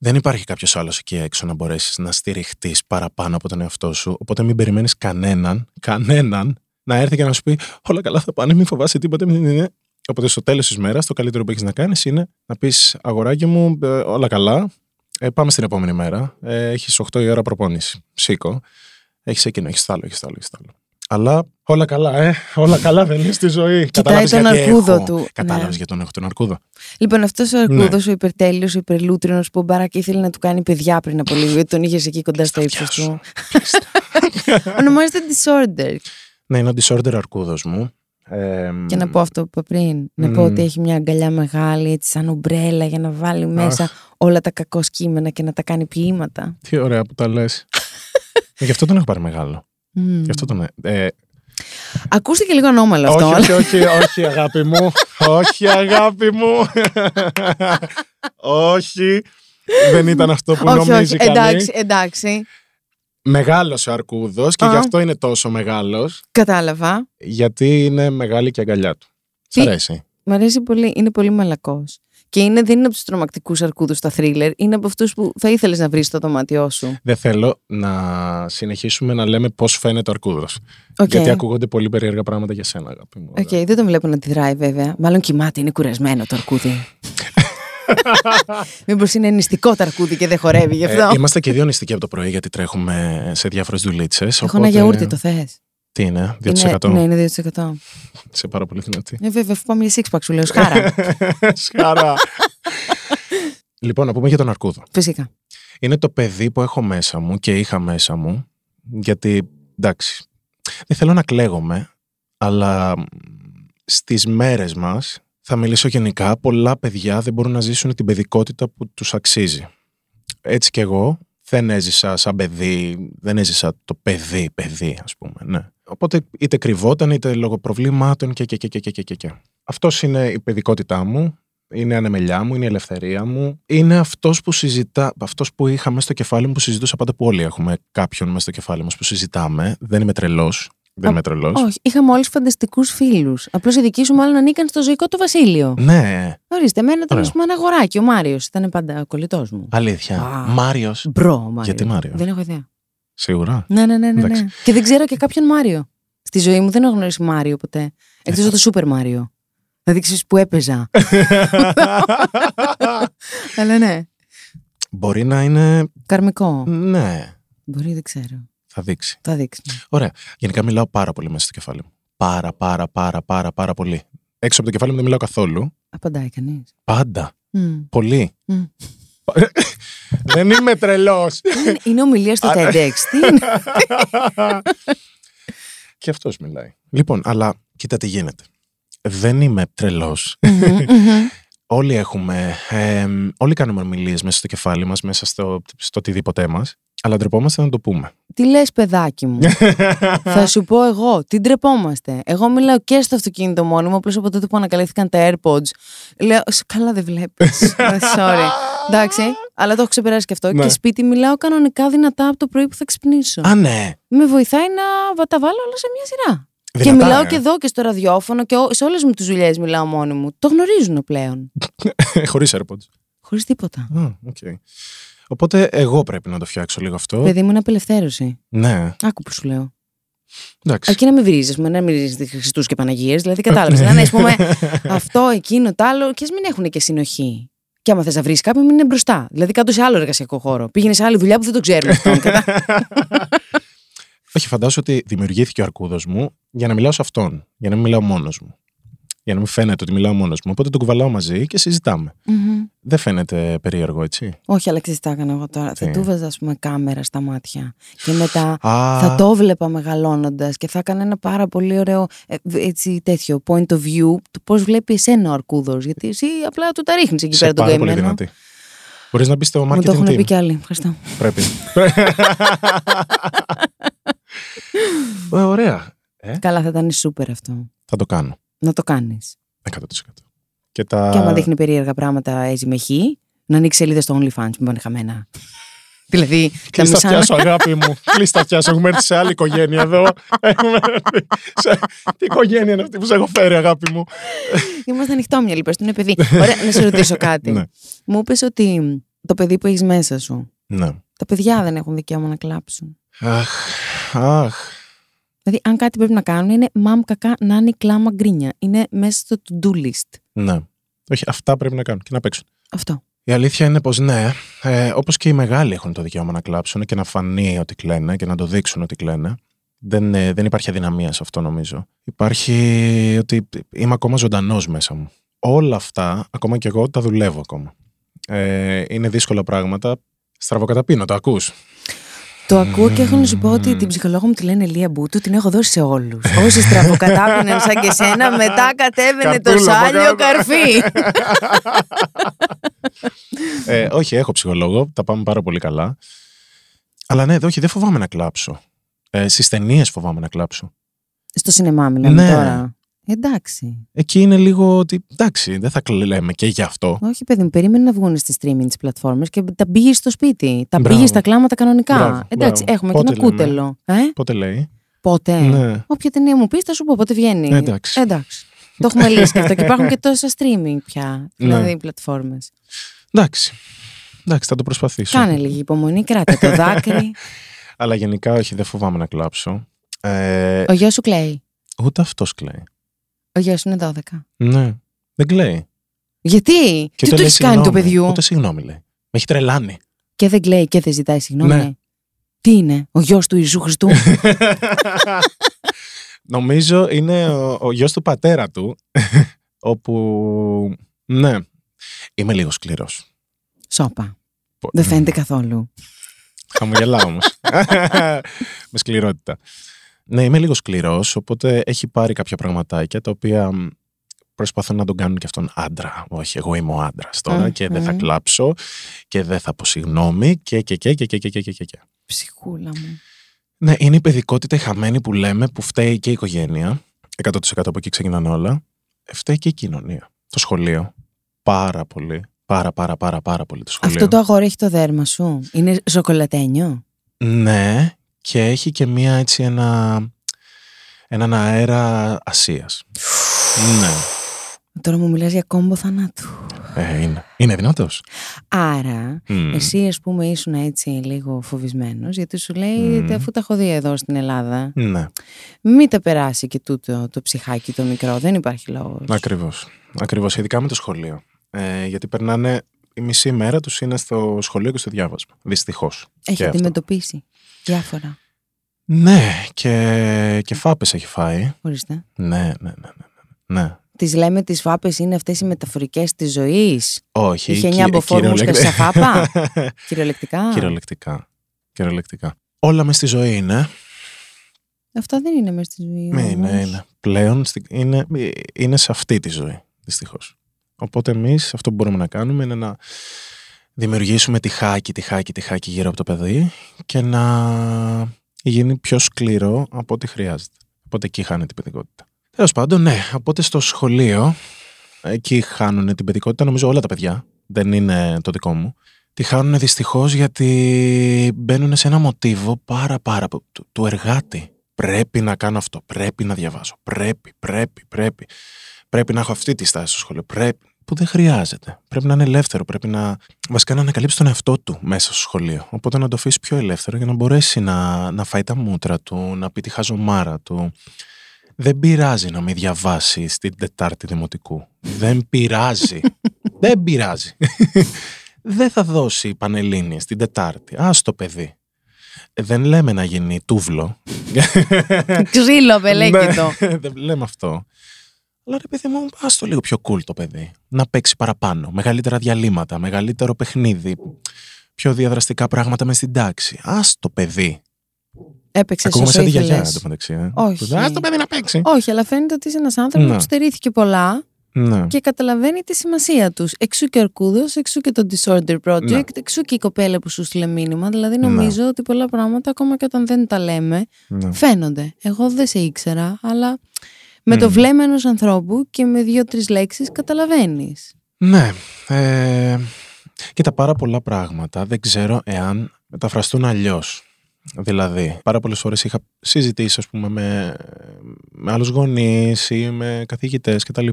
δεν υπάρχει κάποιος άλλος εκεί έξω να μπορέσεις να στηριχτείς παραπάνω από τον εαυτό σου. Οπότε μην περιμένεις κανέναν, κανέναν να έρθει και να σου πει Όλα καλά θα πάνε, μην φοβάσαι τίποτα. Μην... μην- μην». Οπότε στο τέλος της μέρας, το καλύτερο που έχεις να κάνεις είναι να πεις Αγοράκι μου, ε, όλα καλά. Ε, πάμε στην επόμενη μέρα. Ε, έχεις 8 η ώρα προπόνηση. Σήκω. Έχεις εκείνο, έχεις άλλο, έχεις άλλο, έχεις άλλο. Αλλά όλα καλά, ε. Όλα καλά δεν είναι στη ζωή. Κοιτάει τον αρκούδο του. Κατάλαβες Ναι. γιατί τον έχω τον αρκούδο. Λοιπόν, αυτός ο Ναι. αρκούδος, ο υπερτέλειος, ο υπερλούτρινος που ο Μπάρακ ήθελε να του κάνει παιδιά πριν από λίγο, γιατί τον είχες εκεί κοντά στο ύψος του. Ονομάζεται Disorder. Ναι, είναι ο disorder αρκούδος μου. Ε, Και να πω αυτό που είπα πριν. Να πω Μμμ. ότι έχει μια αγκαλιά μεγάλη, έτσι σαν ομπρέλα, για να βάλει μέσα όλα τα κακό σκήμενα και να τα κάνει ποίηματα. Τι ωραία που τα λες. Γι' αυτό τον έχω πάρει μεγάλο. Μμ. Γι' αυτό τον. Ε, Ακούστηκε λίγο ανώμαλο αυτό. όχι, όχι, όχι, όχι, αγάπη μου. όχι, αγάπη μου. όχι. Δεν ήταν αυτό που όχι, νομίζει όχι. κανείς. Εντάξει, εντάξει. Μεγάλος ο αρκούδος και Α. γι' αυτό είναι τόσο μεγάλος. Κατάλαβα. Γιατί είναι μεγάλη και η αγκαλιά του. Σ' Τι- αρέσει. Μ' αρέσει πολύ. Είναι πολύ μαλακός. Και είναι, δεν είναι από τους τρομακτικούς αρκούδους στα θρίλερ. Είναι από αυτούς που θα ήθελες να βρεις στο δωμάτιό σου. Δεν θέλω να συνεχίσουμε να λέμε πώς φαίνεται ο αρκούδος. Οκ. Γιατί ακούγονται πολύ περίεργα πράγματα για σένα, αγάπη μου. Οκ, δεν τον βλέπω να αντιδράει βέβαια. Μάλλον κοιμάται, είναι κουρασμένο το αρκούδι. Μήπως είναι νηστικό το αρκούδι και δεν χορεύει γι' αυτό; Ε, είμαστε και δύο νηστικοί από το πρωί γιατί τρέχουμε σε διάφορες δουλίτσες. Έχω ένα γιαούρτι, το θες; Τι είναι, 2%. Είναι, ναι, είναι 2%. Σε πάρα πολύ δυνατή. Ε, βέβαια, αφού πάμε για six pack, σου λέω σχάρα. Σχάρα. λοιπόν, να πούμε για τον Αρκούδο. Φυσικά. Είναι το παιδί που έχω μέσα μου και είχα μέσα μου. Γιατί, εντάξει, δεν θέλω να κλαίγομαι, αλλά μ, στις μέρες μας, θα μιλήσω γενικά, πολλά παιδιά δεν μπορούν να ζήσουν την παιδικότητα που τους αξίζει. Έτσι κι εγώ δεν έζησα σαν παιδί, δεν έζησα το παιδί, παιδί ας πούμε, ναι. Οπότε είτε κρυβόταν είτε λόγω προβλημάτων και και και και και και και. και. Αυτός είναι η παιδικότητά μου, είναι η ανεμελιά μου, είναι η ελευθερία μου. Είναι αυτός που συζητά, αυτός που είχα μέσα στο κεφάλι μου που συζητούσα πάντα που όλοι έχουμε κάποιον μέσα στο κεφάλι μας που συζητάμε. Δεν είμαι τρελός. Δεν Α, είμαι τρελός. Όχι, είχαμε όλους φανταστικούς φίλους. Απλώς οι δικοί σου μάλλον ανήκαν στο ζωικό του βασίλειο. Ναι, Ορίστε, εμένα ήταν Ωραία. ας πούμε, ένα αγοράκι. Ο Μάριος ήταν πάντα κολλητός μου. αλήθεια. Α. Μάριος. Μπρο, ο Μάριος. Γιατί Μάριος; Δεν έχω ιδέα. Σίγουρα. Ναι, ναι, ναι. ναι, Εντάξει. ναι. Και δεν ξέρω και κάποιον Μάριο. Στη ζωή μου δεν έχω γνωρίσει Μάριο ποτέ. Εκτός από το Σούπερ Μάριο. Δηλαδή ξέρει που έπαιζα. Αλλά ναι. Μπορεί να είναι. Καρμικό. Ναι, Μπορεί, δεν ξέρω. Θα δείξει. Θα δείξει. Ωραία. Γενικά μιλάω πάρα πολύ μέσα στο κεφάλι μου. Πάρα, πάρα, πάρα, πάρα, πάρα πολύ. Έξω από το κεφάλι μου δεν μιλάω καθόλου. Απαντάει κανείς. Πάντα. Πολύ. Μμ. δεν είμαι τρελός. είναι, είναι ομιλία στο TEDx. Τι είναι; Και αυτός μιλάει. Λοιπόν, αλλά κοίτα τι γίνεται. Δεν είμαι τρελός. Μμμ, μμμ. όλοι έχουμε. εμ, όλοι κάνουμε ομιλίες μέσα στο κεφάλι μας, μέσα στο, στο οτιδήποτε μας. Αλλά ντρεπόμαστε να το πούμε. Τι λες παιδάκι μου; Θα σου πω εγώ, τι ντρεπόμαστε. Εγώ μιλάω και στο αυτοκίνητο μόνο μου, απλώς από τότε που ανακαλύφθηκαν τα AirPods. Λέω, «Σ, καλά δεν βλέπεις. Sorry. Εντάξει, αλλά το έχω ξεπεράσει και αυτό. Ναι. Και σπίτι μιλάω κανονικά δυνατά από το πρωί που θα ξυπνήσω. Α, ναι. Με βοηθάει να τα βάλω όλα σε μια σειρά. Δυνατά, και μιλάω ε. και εδώ και στο ραδιόφωνο και ό- σε όλες μου τις δουλειές μιλάω μόνη μου. Το γνωρίζουν πλέον. Χωρίς AirPods. Χωρίς τίποτα. Α, οκ. Οπότε εγώ πρέπει να το φτιάξω λίγο αυτό. Παιδί μου είναι απελευθέρωση. Ναι, Άκου που σου λέω. εντάξει. Αρκεί να με βρίζεις, να μην βρίζεις Χριστούς και Παναγίες. Δηλαδή, κατάλαβες. να είναι, ας πούμε, αυτό, εκείνο, το άλλο, και ας μην έχουν και συνοχή. Και άμα θες να βρίσεις κάποιον, μην είναι μπροστά. Δηλαδή, κάτω σε άλλο εργασιακό χώρο. Πήγαινε σε άλλη δουλειά που δεν τον ξέρουμε αυτόν. κατά- Όχι, φαντάζομαι ότι δημιουργήθηκε ο αρκούδος μου για να μιλάω σε αυτόν. Για να μην μιλάω μόνος μου. Για να μην φαίνεται ότι μιλάω μόνος μου. Οπότε τον κουβαλάω μαζί και συζητάμε. Μμμ. Δεν φαίνεται περίεργο, έτσι. Όχι, αλλά ξέρει τι θα έκανα εγώ τώρα. Θα Τι; του βάζα, ας πούμε, κάμερα στα μάτια. Και μετά Α, θα το βλέπα μεγαλώνοντας και θα έκανα ένα πάρα πολύ ωραίο ε, έτσι, τέτοιο point of view του πώς βλέπει εσένα ο αρκούδος. Γιατί εσύ απλά του τα ρίχνεις εκεί είσαι πέρα τον πάρα πολύ καημένο. δυνατή. Μπορείς να μπεις στο Μου το marketing έχουν team. πει κι άλλοι. Ευχαριστώ. Πρέπει. Ε, Ωραία. Ε, Καλά, θα ήταν σούπερ αυτό. θα το κάνω. Να το κάνεις. 100%. Και τα... Και άμα δείχνει περίεργα πράγματα έτσι με χ, να ανοίξει σελίδα στο OnlyFans, μην πάνε χαμένα. δηλαδή, τα Κλείς τα μισά. αυτιά σου, αγάπη μου. Κλείς τα αυτιά σου. Έχουμε έρθει σε άλλη οικογένεια εδώ. Έχουμε έρθει σε... Τι οικογένεια είναι αυτή που σε έχω φέρει, αγάπη μου; Είμαστε ανοιχτόμυαλοι, πες του είναι παιδί. Ωραία, να σε ρωτήσω κάτι. Ναι. Μου είπες ότι το παιδί που έχεις μέσα σου. Ναι. Τα παιδιά δεν έχουν δικαίωμα να κλάψουν. Αχ, αχ. Δηλαδή, αν κάτι πρέπει να κάνουν, είναι μαμ κακά, νάνι, κλάμα, γκρίνια. Είναι μέσα στο to-do list. Ναι. Όχι, αυτά πρέπει να κάνουν και να παίξουν. Αυτό. Η αλήθεια είναι πως ναι, ε, όπως και οι μεγάλοι έχουν το δικαίωμα να κλάψουν και να φανεί ότι κλαίνε και να το δείξουν ότι κλαίνε. Δεν, ε, δεν υπάρχει αδυναμία σε αυτό νομίζω. Υπάρχει ότι είμαι ακόμα ζωντανός μέσα μου. Όλα αυτά, ακόμα και εγώ, τα δουλεύω ακόμα. Ε, είναι δύσκολα πράγματα. Στραβοκαταπίνω, το ακούς. Το ακούω και έχω να σου πω ότι την ψυχολόγο μου τη λένε Λία Μπούτου, την έχω δώσει σε όλους. Όσοι στραβοκατάπιναν σαν και σένα, μετά κατέβαινε το Καρτούλα, σάλιο παγκάτα. καρφί. ε, όχι, έχω ψυχολόγο, τα πάμε πάρα πολύ καλά. Αλλά ναι, όχι, δεν φοβάμαι να κλάψω. Ε, Στις ταινίες φοβάμαι να κλάψω. Στο σινεμά μιλάμε Ναι. τώρα. Εντάξει. Εκεί είναι λίγο ότι εντάξει, δεν θα κλαίμε και γι' αυτό. Όχι, παιδί μου, περίμενε να βγουν στη streaming τις πλατφόρμες και τα πήγε στο σπίτι. Τα Μπράβο. πήγε στα κλάματα κανονικά. Μπράβο, Εντάξει, μπράβο. έχουμε Πότε και ένα λέμε; κούτελο. Ε; Πότε λέει; Πότε; Ναι. Όποια ταινία μου πεις, θα σου πω πότε βγαίνει. Ε, εντάξει. Εντάξει. Το έχουμε λύσει και αυτό. Και υπάρχουν και τόσα streaming πια. Ναι. Δηλαδή οι πλατφόρμες. Εντάξει. Εντάξει, θα το προσπαθήσω. Κάνε λίγη υπομονή, κράτα το δάκρυ. Αλλά γενικά όχι, δεν φοβάμαι να κλάψω. Ε, Ο γιος σου κλαίει. ούτε αυτός κλαίει. Ο γιος σου είναι 12. Ναι. Δεν κλαίει. Γιατί; Τι Και του λέει έχεις κάνει το συγγνώμη. παιδιού; Ούτε συγγνώμη λέει. Με έχει τρελάνει. Και δεν κλαίει και δεν ζητάει συγγνώμη. Ναι. Τι είναι, ο γιος του Ιησού Χριστού; Νομίζω είναι ο, ο γιος του πατέρα του, όπου, ναι, είμαι λίγο σκληρός. Σόπα. Πο- Δεν φαίνεται καθόλου. Χαμογελάω όμως. Με σκληρότητα. Ναι, είμαι λίγο σκληρός, οπότε έχει πάρει κάποια πραγματάκια τα οποία μ, προσπαθώ να τον κάνουν και αυτόν άντρα. Όχι, εγώ είμαι ο άντρας τώρα και δεν θα Μμμ. κλάψω και δεν θα πω συγγνώμη και και και και και και και και και. και. Ψυχούλα μου. Ναι, είναι η παιδικότητα η χαμένη που λέμε που φταίει και η οικογένεια. 100% από εκεί ξεκινάνε όλα. Ε, Φταίει και η κοινωνία. Το σχολείο. Πάρα πολύ. Πάρα πάρα πάρα πάρα πολύ το σχολείο. Αυτό το αγόρι έχει το δέρμα σου; Είναι σοκολατένιο; Ναι, και έχει και μία έτσι ένα, έναν αέρα Ασίας. ναι, Τώρα μου μιλάς για κόμπο θανάτου. ε, είναι. Είναι δυνατός. Άρα, Μμ. εσύ ας πούμε ήσουν έτσι λίγο φοβισμένος, γιατί σου λέει, Μμ. «Τε, αφού τα έχω δει εδώ στην Ελλάδα, Ναι, μην τα περάσει και τούτο το ψυχάκι το μικρό, δεν υπάρχει λόγος. ακριβώς. Ακριβώς, ειδικά με το σχολείο. Ε, γιατί περνάνε η μισή μέρα τους είναι στο σχολείο και στο διάβασμα. Δυστυχώς. Έχει και αυτό. αντιμετωπίσει διάφορα. Ναι, και, και φάπες έχει φάει. Ορίστε. Ναι, ναι, ναι, ναι. ναι. ναι. Τις λέμε τις φάπες είναι αυτές οι μεταφορικές της ζωής; Όχι. Είχε κυ- εννιά μποφόρμους και κυριολεκ- ψαφάπα. Κυριολεκτικά; Κυριολεκτικά. Κυριολεκτικά. Όλα μες στη ζωή είναι. Αυτό δεν είναι μέσα στη ζωή. Ναι, όμως. είναι, είναι. Πλέον στη- είναι, είναι σε αυτή τη ζωή, δυστυχώς. Οπότε εμείς αυτό που μπορούμε να κάνουμε είναι να δημιουργήσουμε τη χάκη, τη χάκη, τη χάκη γύρω από το παιδί και να γίνει πιο σκληρό από ό,τι χρειάζεται. Οπότε εκεί χάνει την παιδικότητα. Τέλος πάντων, ναι. Οπότε στο σχολείο, εκεί χάνουν την παιδικότητα, νομίζω όλα τα παιδιά. Δεν είναι το δικό μου. Τη χάνουν δυστυχώς γιατί μπαίνουν σε ένα μοτίβο πάρα πάρα του, του εργάτη. Πρέπει να κάνω αυτό. Πρέπει να διαβάζω. Πρέπει, πρέπει, πρέπει. Πρέπει να έχω αυτή τη στάση στο σχολείο. Πρέπει. Που δεν χρειάζεται. Πρέπει να είναι ελεύθερο. Πρέπει να. Βασικά να ανακαλύψει τον εαυτό του μέσα στο σχολείο. Οπότε να το αφήσει πιο ελεύθερο για να μπορέσει να, να φάει τα μούτρα του, να πει τη χαζομάρα του. Δεν πειράζει να μην διαβάσει στην Τετάρτη Δημοτικού. Δεν πειράζει. δεν πειράζει. δεν θα δώσει πανελλήνιες στην Τετάρτη. Α το παιδί. Ε, Δεν λέμε να γίνει τούβλο. Ξύλο, πελέκητο. Ναι, δεν λέμε αυτό. Αλλά ρε παιδί μου, ας το λίγο πιο cool το παιδί. Να παίξει παραπάνω. Μεγαλύτερα διαλύματα, μεγαλύτερο παιχνίδι. Πιο διαδραστικά πράγματα μες στην τάξη. Α το παιδί. Έπαιξε Ακούγομαι όσο σαν τη γιαγιά ήθελες. εντωμεταξύ. Ε. Όχι. Α το παιδί να παίξει. Όχι, αλλά φαίνεται ότι είσαι ένας άνθρωπος Ναι. που στερήθηκε πολλά Ναι. και καταλαβαίνει τη σημασία τους. Εξού και ο Αρκούδος, εξού και το Disorder Project, Ναι. εξού και η κοπέλα που σου στείλε μήνυμα. Δηλαδή, νομίζω ότι πολλά πράγματα, ακόμα και όταν δεν τα λέμε, ναι. φαίνονται. Εγώ δεν σε ήξερα, αλλά με το Μμ. βλέμμα ενός ανθρώπου και με δύο-τρεις λέξεις καταλαβαίνεις. Ναι. Ε, κοίτα, πάρα πολλά πράγματα δεν ξέρω εάν μεταφραστούν αλλιώς. Δηλαδή, πάρα πολλές φορές είχα συζητήσει, ας πούμε, με, με άλλους γονείς ή με καθηγητές κτλ.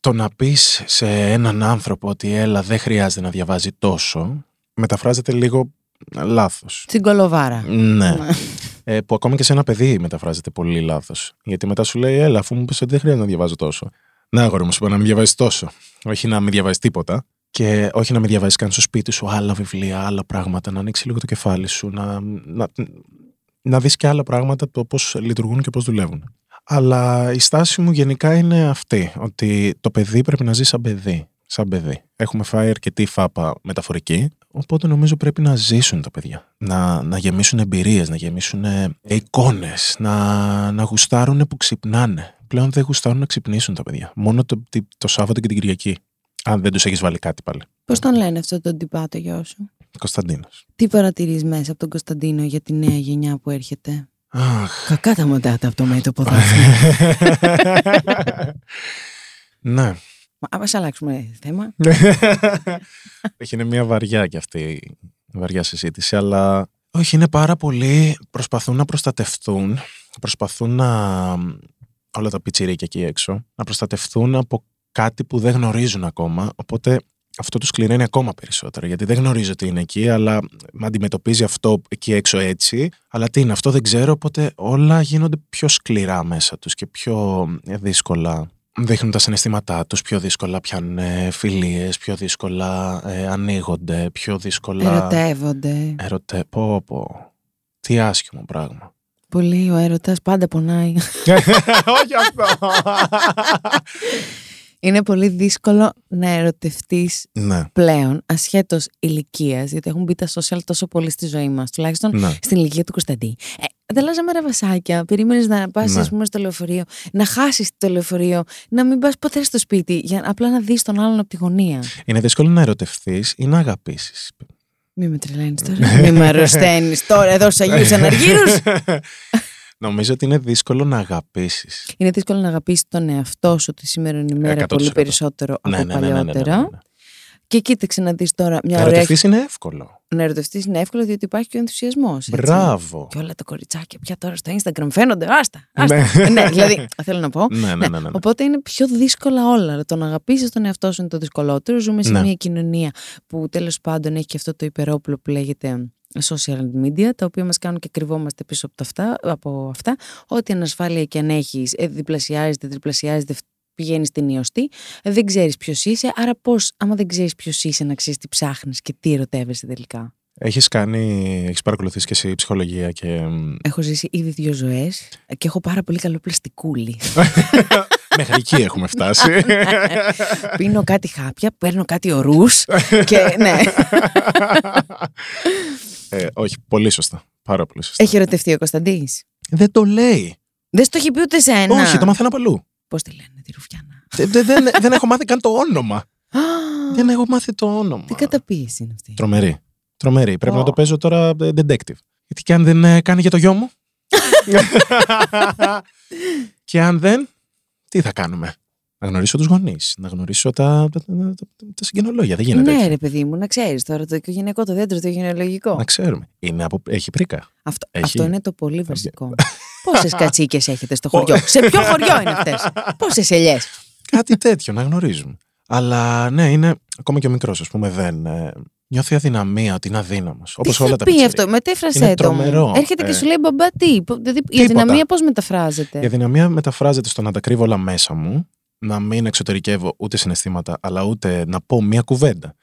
Το να πεις σε έναν άνθρωπο ότι έλα, δεν χρειάζεται να διαβάζει τόσο, μεταφράζεται λίγο λάθος. Στην κολοβάρα. Ναι. Ε, που ακόμη και σε ένα παιδί μεταφράζεται πολύ λάθος. Γιατί μετά σου λέει, Έλα, αφού μου είπες ότι δεν χρειάζεται να διαβάζω τόσο. Να, αγόρι μου, σου είπα να μην διαβάζεις τόσο. Όχι να μην διαβάζεις τίποτα. Και όχι να μην διαβάζεις καν στο σπίτι σου άλλα βιβλία, άλλα πράγματα, να ανοίξει λίγο το κεφάλι σου, να, να, να δεις και άλλα πράγματα το πώς λειτουργούν και πώς δουλεύουν. Αλλά η στάση μου γενικά είναι αυτή, ότι το παιδί πρέπει να ζει σαν παιδί. Σαν παιδί. Έχουμε φάει αρκετή φάπα μεταφορική, οπότε νομίζω πρέπει να ζήσουν τα παιδιά. Να, να γεμίσουν εμπειρίες, να γεμίσουν εικόνες, να, να γουστάρουν που ξυπνάνε. Πλέον δεν γουστάρουν να ξυπνήσουν τα παιδιά. Μόνο το, το Σάββατο και την Κυριακή. Αν δεν τους έχεις βάλει κάτι πάλι. Πώς τον λένε αυτό τον τυπά το γιο σου; Κωνσταντίνος. Τι παρατηρείς μέσα από τον Κωνσταντίνο για τη νέα γενιά που έρχεται; Αχ. Κακά τα μοντάτα από το μέτωπο ναι. Ας αλλάξουμε θέμα. Έχει είναι μια βαριά κι αυτή η βαριά συζήτηση, αλλά όχι, είναι πάρα πολλοί προσπαθούν να προστατευτούν, προσπαθούν να όλα τα πιτσιρίκια εκεί έξω, να προστατευτούν από κάτι που δεν γνωρίζουν ακόμα, οπότε αυτό τους σκληραίνει ακόμα περισσότερο. Γιατί δεν γνωρίζω τι είναι εκεί, αλλά με αντιμετωπίζει αυτό εκεί έξω έτσι. Αλλά τι είναι, αυτό δεν ξέρω, οπότε όλα γίνονται πιο σκληρά μέσα τους και πιο δύσκολα δείχνουν τα συναισθήματά τους, πιο δύσκολα πιάνουν φιλίες, πιο δύσκολα ε, ανοίγονται, πιο δύσκολα... Ερωτεύονται. Ερωτε... Πω, πω. Τι άσχημο πράγμα. Πολύ ο έρωτας πάντα πονάει. Όχι αυτό. Είναι πολύ δύσκολο να ερωτευτείς ναι, πλέον, ασχέτως ηλικίας, γιατί έχουν μπει τα social τόσο πολύ στη ζωή μας, τουλάχιστον ναι. στην ηλικία του Κωνσταντί. Ε, ανταλλάζαμε ραβασάκια. Περίμενες να πας, Ναι. ας πούμε, στο λεωφορείο, να χάσεις το λεωφορείο, να μην πας ποτέ στο σπίτι, για απλά να δεις τον άλλον από τη γωνία. Είναι δύσκολο να ερωτευτείς ή να αγαπήσεις. Μην με τρελαίνεις τώρα. Μην με αρρωσταίνεις τώρα εδώ στου Αγίους Αναργύρους. Νομίζω ότι είναι δύσκολο να αγαπήσεις. Είναι δύσκολο να αγαπήσεις τον εαυτό σου τη σημερινή ημέρα 100%. πολύ περισσότερο από Ναι, Και κοίταξε να δεις τώρα μια Να ωραία. ερωτευτείς είναι εύκολο. Να ερωτευτεί είναι εύκολο διότι υπάρχει και ο ενθουσιασμός. Μπράβο. Και όλα τα κοριτσάκια πια τώρα στο Instagram φαίνονται. Άστα. άστα. ναι, δηλαδή θέλω να πω. Ναι, ναι, ναι, ναι. Οπότε είναι πιο δύσκολα όλα. Αλλά Το να αγαπήσει τον εαυτό σου είναι το δυσκολότερο. Ζούμε σε Ναι. μια κοινωνία που τέλος πάντων έχει και αυτό το υπερόπλο που λέγεται social media, τα οποία μας κάνουν και κρυβόμαστε πίσω από, τα αυτά, από αυτά. Ό,τι ανασφάλεια και αν έχεις, διπλασιάζεται, τριπλασιάζεται, πηγαίνεις στην ιωστή. Δεν ξέρεις ποιος είσαι. Άρα, πώς, άμα δεν ξέρεις ποιος είσαι, να ξέρεις τι ψάχνεις και τι ερωτεύεσαι τελικά. Έχεις κάνει, έχεις παρακολουθήσει και εσύ ψυχολογία και... μ, Έχω ζήσει ήδη δύο ζωές και έχω πάρα πολύ καλό πλαστικούλι. Μέχρι εκεί έχουμε φτάσει. Πίνω κάτι χάπια, παίρνω κάτι ορούς και ναι. ε, όχι, πολύ σωστά. Πάρα πολύ σωστά. Έχει ερωτευτεί ο Κωνσταντής. Δεν το λέει. Δεν στο έχει πει ούτε σένα. Όχι, το μαθαίνω από αλλού. Πώς τη λένε τη Ρουφιάνα; Δεν, δεν, δεν, δεν έχω μάθει καν το όνομα. δεν έχω μάθει το όνομα. Τι καταπίεση είναι αυτή; Τρομερή. Τρομερή. Πρέπει Ω. να το παίζω τώρα ε, detective. Γιατί και αν δεν ε, κάνει για το γιο μου. και αν δεν, τι θα κάνουμε; Να γνωρίσω τους γονείς, να γνωρίσω τα, τα, τα, τα, τα συγγενολόγια. Δεν γίνεται. Ναι, έτσι. ρε παιδί μου, να ξέρεις τώρα το οικογενειακό, το δέντρο, το γενεαλογικό. Να ξέρουμε. Είναι από... Έχει πρίκα. Αυτό, Έχει. αυτό είναι το πολύ βασικό. Πόσες κατσίκες έχετε στο χωριό; Σε ποιο χωριό είναι αυτές; Πόσες ελιές; Κάτι τέτοιο να γνωρίζουμε. Αλλά ναι, είναι ακόμα και ο μικρός, ας πούμε, δεν. Ε, νιώθει αδυναμία, ότι είναι αδύναμος. Όπως Τι όλα θα τα πει πιτσιρίκια. αυτό, μετέφρασέ Είναι το. μου. τρομερό. Έρχεται και Ε, σου λέει μπαμπά τι. πο- Δηλαδή, η τίποτα. αδυναμία πώς μεταφράζεται; Η αδυναμία μεταφράζεται στο να τα κρύβω όλα μέσα μου, να μην εξωτερικεύω ούτε συναισθήματα, αλλά ούτε να πω μία κουβέντα.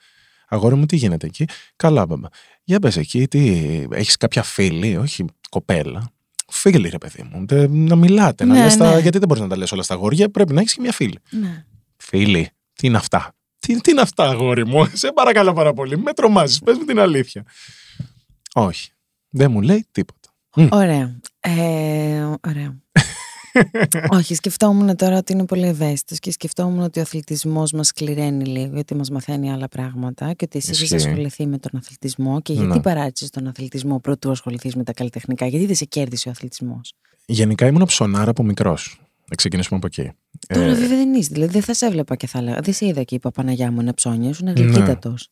Αγόρι μου, τι γίνεται εκεί; Καλά, μπαμπά. Για πες εκεί, τι, έχεις κάποια φίλη, όχι κοπέλα. Φίλη, ρε παιδί μου. Τε- να μιλάτε, να Ναι, λες τα, ναι. γιατί δεν μπορείς να τα λες όλα στα αγόρια, πρέπει να έχεις και μια φίλη. Ναι. Φίλη, τι είναι αυτά; Τι, τι είναι αυτά, αγόρι μου. Σε παρακαλώ πάρα πολύ. Με τρομάζεις. Πες μου την αλήθεια. Όχι. Δεν μου λέει τίποτα. Ωραία. Ε, ωραία. Όχι, σκεφτόμουν τώρα ότι είναι πολύ ευαίσθητος και σκεφτόμουν ότι ο αθλητισμός μας σκληραίνει λίγο, γιατί μας μαθαίνει άλλα πράγματα και ότι εσύ Ισχύει. έχεις ασχοληθεί με τον αθλητισμό. Και γιατί Ναι. παράτησες τον αθλητισμό πρωτού ασχοληθείς με τα καλλιτεχνικά, γιατί δεν σε κέρδισε ο αθλητισμός; Γενικά ήμουν ψωνάρα από μικρός. Να ξεκινήσουμε από εκεί. Τώρα Ε, βέβαια δεν είσαι. Δηλαδή δεν θα σε έβλεπα και θα έλεγα. Δεν σε είδα και είπα Παναγιά μου ένα ψώνιο, ήσουν Ναι. γλυκύτατος.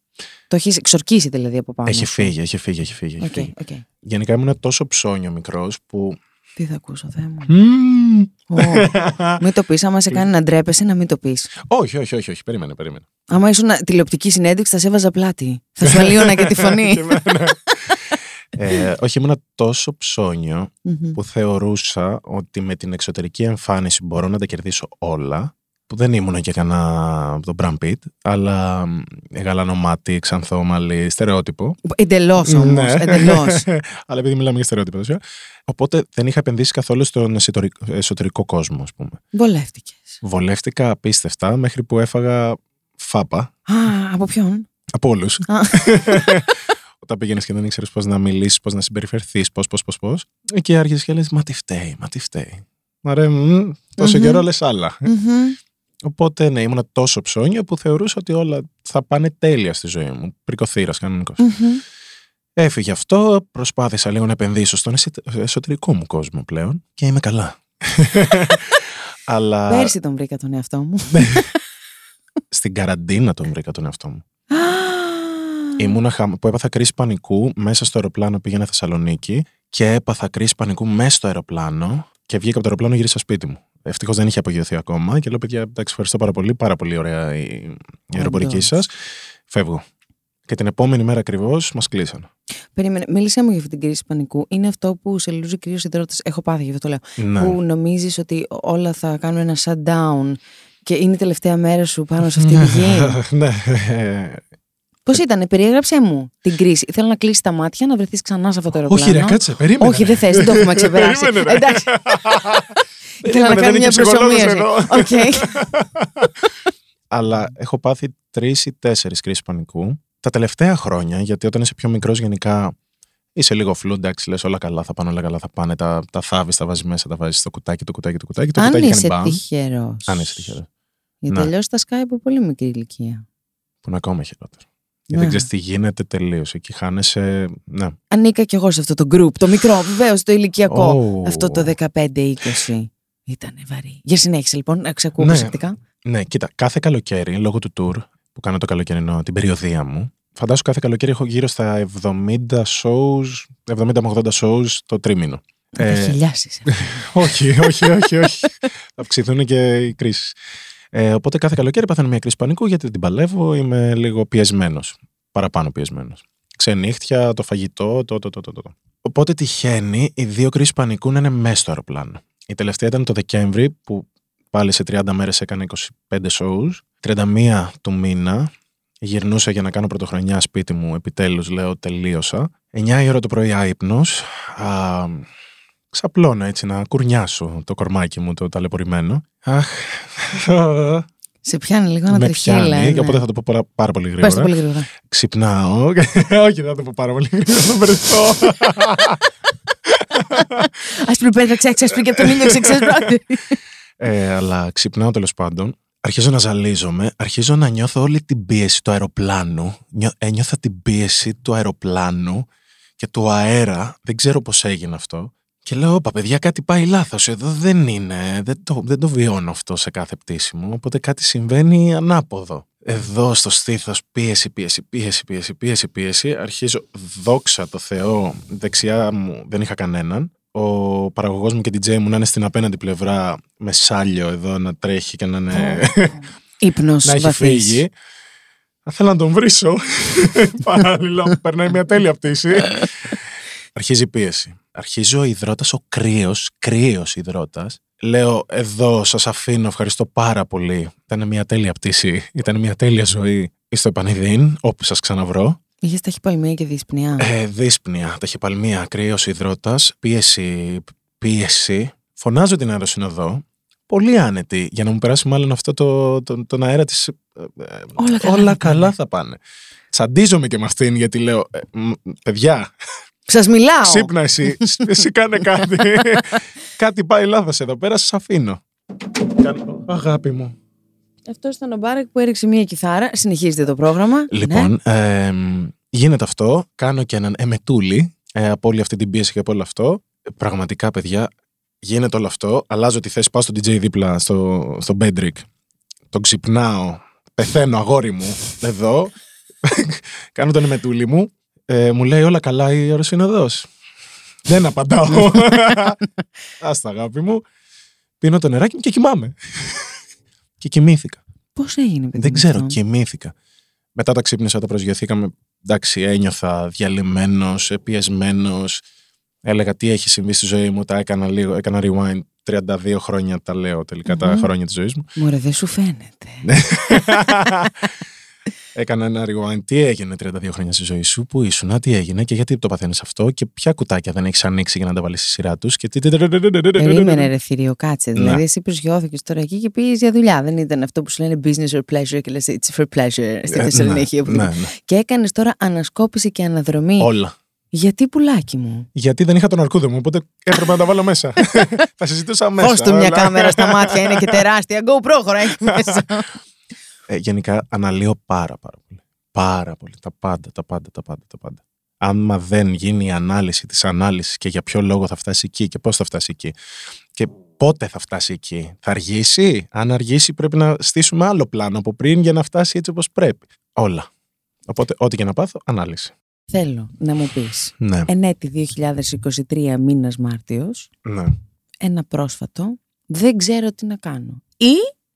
Το έχεις εξορκίσει δηλαδή από πάνω. Έχει σου. φύγει, έχει φύγει, έχει φύγει. Έχει Οκ, φύγει. οκ. Γενικά ήμουν τόσο ψώνιο μικρός που. Τι θα ακούσω, Θεέ μου. Μμμ. Ω, μην το πεις, άμα σε κάνει να ντρέπεσαι, να μην το πεις. όχι, όχι, όχι, όχι. Περίμενε, περίμενε. Άμα ήσουν τηλεοπτική συνέντευξη, θα σε έβαζα πλάτη. Θα σου αλλοίωνα και τη φωνή. ε, όχι, ήμουν τόσο ψώνιο Μμμ. που θεωρούσα ότι με την εξωτερική εμφάνιση μπορώ να τα κερδίσω όλα. Που δεν ήμουν και κανένα τον Brad Pitt, αλλά μ, γαλανό μάτι, ξανθό μαλλί, στερεότυπο. Εντελώς όμως. Ναι. Εντελώς. αλλά επειδή μιλάμε για στερεότυπα τόσο. Οπότε δεν είχα επενδύσει καθόλου στον εσωτερικό, εσωτερικό κόσμο, ας πούμε. Βολεύτηκες. Βολεύτηκα απίστευτα μέχρι που έφαγα φάπα Α, από ποιον; από όλους. Α. Όταν πήγαινες και δεν ήξερες πώς να μιλήσεις, πώς να συμπεριφερθείς, πώς, πώς, πώς, πώς. Και άρχισες και λες: Μα τι φταίει, μα τι φταίει. Μα ρε, μ, τόσο Μμμ. καιρό λες άλλα. Μμμ. Οπότε ναι, ήμουν τόσο ψώνιο που θεωρούσα ότι όλα θα πάνε τέλεια στη ζωή μου. Πρικοθύρας κανονικός. Μμμ. Έφυγε αυτό, προσπάθησα λίγο να επενδύσω στον εσωτε- εσωτερικό μου κόσμο πλέον και είμαι καλά. Αλλά Πέρσι τον βρήκα τον εαυτό μου. στην καραντίνα τον βρήκα τον εαυτό μου. Α, Ήμουνα χα... που έπαθα κρίση πανικού μέσα στο αεροπλάνο πήγαινα Θεσσαλονίκη και έπαθα κρίση πανικού μέσα στο αεροπλάνο και βγήκα από το αεροπλάνο γύρισα σπίτι μου. Ευτυχώς δεν είχε απογειωθεί ακόμα και λέω: Παιδιά, εντάξει, ευχαριστώ πάρα πολύ. Πάρα πολύ ωραία η, η αεροπορική Όντως. σας. Φεύγω. Και την επόμενη μέρα ακριβώς μας κλείσαν. Περίμενε, μίλησέ μου για αυτή την κρίση πανικού. Είναι αυτό που σε λούζει κυρίω υδρότε. Έχω πάθει, γι' αυτό το λέω. Ναι. Που νομίζεις ότι όλα θα κάνουν ένα shutdown και είναι η τελευταία μέρα σου πάνω σε αυτή τη γη; ναι. ε, Πώς ήταν, περιέγραψέ μου την κρίση. Θέλω να κλείσεις τα μάτια, να βρεθείς ξανά σε αυτό το αεροπλάνο. Όχι, ρε, κάτσε, περίμενε. Όχι, δεν θες, δεν το έχουμε ξεπεράσει. Περίμενε, ρε. Εντάξει. Ήθελα να Περίμενε, κάνω δεν μια είναι και ψυχολόγος προσομοίωση. εδώ. Οκ. Αλλά έχω πάθει τρεις ή τέσσερις κρίσεις πανικού. Τα τελευταία χρόνια, γιατί όταν είσαι πιο μικρός, γενικά είσαι λίγο φλου, εντάξει, λες όλα καλά θα πάνε, όλα καλά θα πάνε. Τα, τα θάβεις, τα βάζεις μέσα, τα βάζεις στο κουτάκι, το κουτάκι, το κουτάκι. Το Αν κουτάκι κάνει είσαι μπαμ. τυχερός. Αν είσαι τυχερός. Γιατί Ναι. αλλιώς τα σκάει από πολύ μικρή ηλικία. Που είναι ακόμα χειρότερο. Ναι. Γιατί δεν ξέρεις τι γίνεται τελείως. Εκεί χάνεσαι. Ναι. Ανήκα κι εγώ σε αυτό το group. Το μικρό, βεβαίως, το ηλικιακό. Ω. Αυτό το 15-20. Ήταν βαρύ. Για συνέχισε λοιπόν, να ξεκούω Ναι. προσεκτικά. Ναι, κοίτα, κάθε καλοκαίρι, λόγω του tour που κάνω το καλοκαιρινό, την περιοδία μου, φαντάσου κάθε καλοκαίρι έχω γύρω στα 70 shows, 70 με 80 shows το τρίμηνο. Θα Ε, τα χιλιάσεις. όχι, όχι, όχι, όχι. Θα αυξηθούν και οι κρίσεις. Ε, οπότε κάθε καλοκαίρι παθαίνω μια κρίση πανικού γιατί δεν την παλεύω, είμαι λίγο πιεσμένος. Παραπάνω πιεσμένος. Ξενύχτια, το φαγητό, το, το, το, το, το. Οπότε τυχαίνει οι δύο κρίσεις πανικού να είναι μέσα στο αεροπλάνο. Η τελευταία ήταν το Δεκέμβρη που πάλι σε 30 μέρες έκανα 25 shows. 31 του μήνα γυρνούσα για να κάνω πρωτοχρονιά σπίτι μου. Επιτέλους λέω τελείωσα. 9 η ώρα το πρωί άϊπνος. Α, ξαπλώνω έτσι να κουρνιάσω το κορμάκι μου το ταλαιπωρημένο. Αχ, Σε πιάνει λίγο με ανατριχίλα. πιάνει, ναι. οπότε θα το πω πάρα, πάρα πολύ Πες γρήγορα. το πολύ γρήγορα. Ξυπνάω. Όχι, δεν θα το πω πάρα πολύ γρήγορα, θα μπερδευτώ. Άσπρη πέτρα, ξέξεσπρη και από τον ήλιο ξεξέσπρη. Ε, αλλά ξυπνάω τέλος πάντων. Αρχίζω να ζαλίζομαι, αρχίζω να νιώθω όλη την πίεση του αεροπλάνου. Νιώ, ένιωθα την πίεση του αεροπλάνου και του αέρα. Δεν ξέρω πώς έγινε αυτό. Και λέω, όπα παιδιά κάτι πάει λάθος, εδώ δεν είναι, δεν το, δεν το βιώνω αυτό σε κάθε πτήση μου, οπότε κάτι συμβαίνει ανάποδο. Εδώ στο στήθος πίεση, πίεση, πίεση, πίεση, πίεση, πίεση, αρχίζω δόξα το Θεό, δεξιά μου δεν είχα κανέναν, ο παραγωγός μου και την DJ μου να είναι στην απέναντι πλευρά με σάλιο εδώ να τρέχει και να είναι... Ήπνος να έχει βαθύς. φύγει. Θα θέλω να τον βρίσω. Παράλληλα, περνάει μια τέλεια πτήση. Αρχίζει η πίεση. Αρχίζει ο υδρότας, ο κρύος, κρύος υδρότας. Λέω, εδώ σας αφήνω, ευχαριστώ πάρα πολύ. Ήταν μια τέλεια πτήση. Ήταν μια τέλεια ζωή στο Επανειδήν, όπου σας ξαναβρω. Είχες ταχυπαλμία και δύσπνοια; Ε, δύσπνοια, ταχυπαλμία, κρύος υδρότας, πίεση, πίεση. Φωνάζω την αεροσυνοδό. Πολύ άνετη για να μου περάσει μάλλον αυτό το, το, τον αέρα της. Όλα καλά όλα θα καλά πάνε. θα πάνε. Τσαντίζομαι και με αυτήν γιατί λέω, ε, μ, παιδιά, Σας μιλάω. ξύπνα εσύ, εσύ κάνε κάτι. κάτι πάει λάθος εδώ πέρα, σας αφήνω. Κάνω, αγάπη μου. Αυτό ήταν ο Μπάρεκ που έριξε μία κιθάρα. Συνεχίζεται το πρόγραμμα. Ναι. Λοιπόν, ε, γίνεται αυτό, κάνω και έναν εμετούλη ε, από όλη αυτή την πίεση και από όλο αυτό. Ε, Πραγματικά, παιδιά, γίνεται όλο αυτό. Αλλάζω τη θέση, πάω στο DJ δίπλα, στο, στο Bedrick. Τον ξυπνάω, πεθαίνω αγόρι μου, εδώ. κάνω τον εμετούλη μου. Ε, μου λέει όλα καλά η αεροσυνοδός. Δεν απαντάω. Άστα αγάπη μου. Πίνω το νεράκι μου και κοιμάμαι. Και κοιμήθηκα. Πώς έγινε, παιδί. Δεν μου ξέρω, αυτό; κοιμήθηκα. Μετά τα ξύπνησα, τα προσγειωθήκαμε. Εντάξει, ένιωθα διαλυμένος, πιεσμένο. Έλεγα τι έχει συμβεί στη ζωή μου. Τα έκανα λίγο, έκανα rewind. 32 χρόνια τα λέω τελικά, τα Μμμ. χρόνια της ζωής μου. Μωρέ, δεν σου φαίνεται. Ναι. Έκανα ένα rewind. Τι έγινε 32 χρόνια στη ζωή σου, πού ήσουν, τι έγινε και γιατί το παθαίνεις αυτό και ποια κουτάκια δεν έχεις ανοίξει για να τα βάλεις στη σειρά τους. Και... τι- Περίμενε, ρε θηρίο, κάτσε. Ναι. Δηλαδή, εσύ προσγειώθηκε τώρα εκεί και πήγες για δουλειά. Δεν ήταν αυτό που σου λένε business or pleasure και λες it's for pleasure στη Ε, Θεσσαλονίκη. ναι, οπουδήποτε. ναι, ναι. Και έκανες τώρα ανασκόπηση και αναδρομή. Όλα. Γιατί πουλάκι μου; Γιατί δεν είχα τον αρκούδο μου, οπότε έπρεπε να τα βάλω μέσα. θα συζητούσα μέσα. Δώσ' του μια αλλά- κάμερα στα μάτια, είναι και τεράστια. Go προχώρα εκεί μέσα. Ε, γενικά αναλύω πάρα πάρα πολύ. Πάρα πολύ. Τα πάντα, τα πάντα, τα πάντα, τα πάντα. Άμα δεν γίνει η ανάλυση της ανάλυσης και για ποιο λόγο θα φτάσει εκεί και πώς θα φτάσει εκεί και πότε θα φτάσει εκεί. Θα αργήσει; Αν αργήσει πρέπει να στήσουμε άλλο πλάνο από πριν για να φτάσει έτσι όπως πρέπει. Όλα. Οπότε ό,τι και να πάθω, ανάλυση. Θέλω να μου πεις. Ναι. Εν έτη 2023 μήνας Μάρτιος, ναι. ένα πρόσφατο, δεν ξέρω τι να κάνω. Ή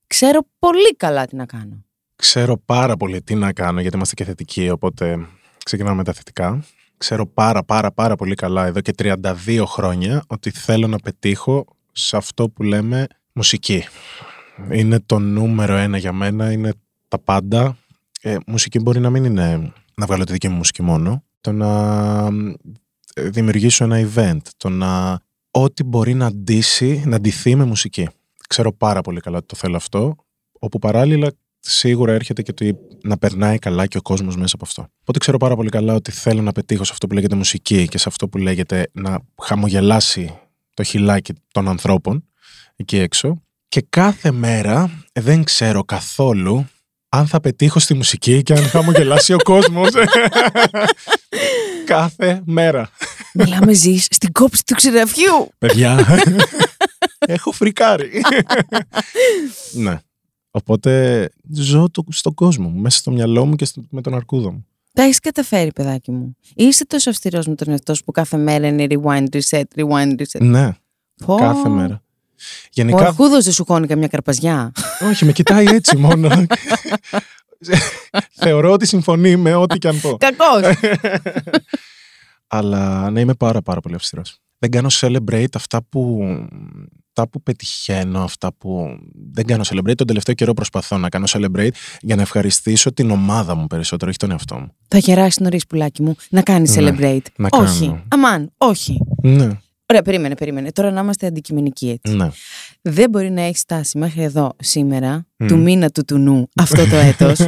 ξέρω πολύ καλά τι να κάνω. Ξέρω πάρα πολύ τι να κάνω γιατί είμαστε και θετικοί, οπότε ξεκινάμε με τα θετικά. Ξέρω πάρα πάρα πάρα πολύ καλά εδώ και 32 χρόνια ότι θέλω να πετύχω σε αυτό που λέμε μουσική. Είναι το νούμερο ένα για μένα, είναι τα πάντα. Ε, μουσική μπορεί να μην είναι να βγάλω τη δική μου μουσική μόνο, το να ε, δημιουργήσω ένα event, το να ό,τι μπορεί να αντίσει, να αντιθεί με μουσική. Ξέρω πάρα πολύ καλά ότι το θέλω αυτό, όπου παράλληλα σίγουρα έρχεται και το να περνάει καλά και ο κόσμος μέσα από αυτό. Οπότε ξέρω πάρα πολύ καλά ότι θέλω να πετύχω σε αυτό που λέγεται μουσική και σε αυτό που λέγεται να χαμογελάσει το χιλάκι των ανθρώπων εκεί έξω. Και κάθε μέρα δεν ξέρω καθόλου αν θα πετύχω στη μουσική και αν θα χαμογελάσει ο κόσμος. κάθε μέρα. Μιλάμε ζεις στην κόψη του ξηραφιού. Παιδιά, έχω φρικάρει. ναι. Οπότε ζω το, στον κόσμο μου, μέσα στο μυαλό μου και στο- με τον αρκούδο μου. Τα έχεις καταφέρει, παιδάκι μου. Είσαι τόσο αυστηρός με τον εαυτό σου που κάθε μέρα είναι rewind, reset, rewind, reset. Ναι, Πω. κάθε μέρα. Ο Γενικά, αρχούδο δεν σου χώνει καμιά καρπαζιά. όχι, με κοιτάει έτσι μόνο. Θεωρώ ότι συμφωνεί με ό,τι και αν πω. Κακός. Αλλά ναι, είμαι πάρα πάρα πολύ αυστηρός. Δεν κάνω celebrate αυτά που, αυτά που πετυχαίνω, αυτά που δεν κάνω celebrate. Τον τελευταίο καιρό προσπαθώ να κάνω celebrate για να ευχαριστήσω την ομάδα μου περισσότερο, όχι τον εαυτό μου. Θα γεράσεις νωρίς, πουλάκι μου, να κάνεις Ναι, celebrate. να όχι. κάνω. Αμάν, όχι. Ναι, Ωραία, περίμενε, περίμενε. Τώρα να είμαστε αντικειμενικοί έτσι. ναι. Δεν μπορεί να έχεις φτάσει μέχρι εδώ σήμερα, Μμ. του μήνα του του νου, αυτό το έτος,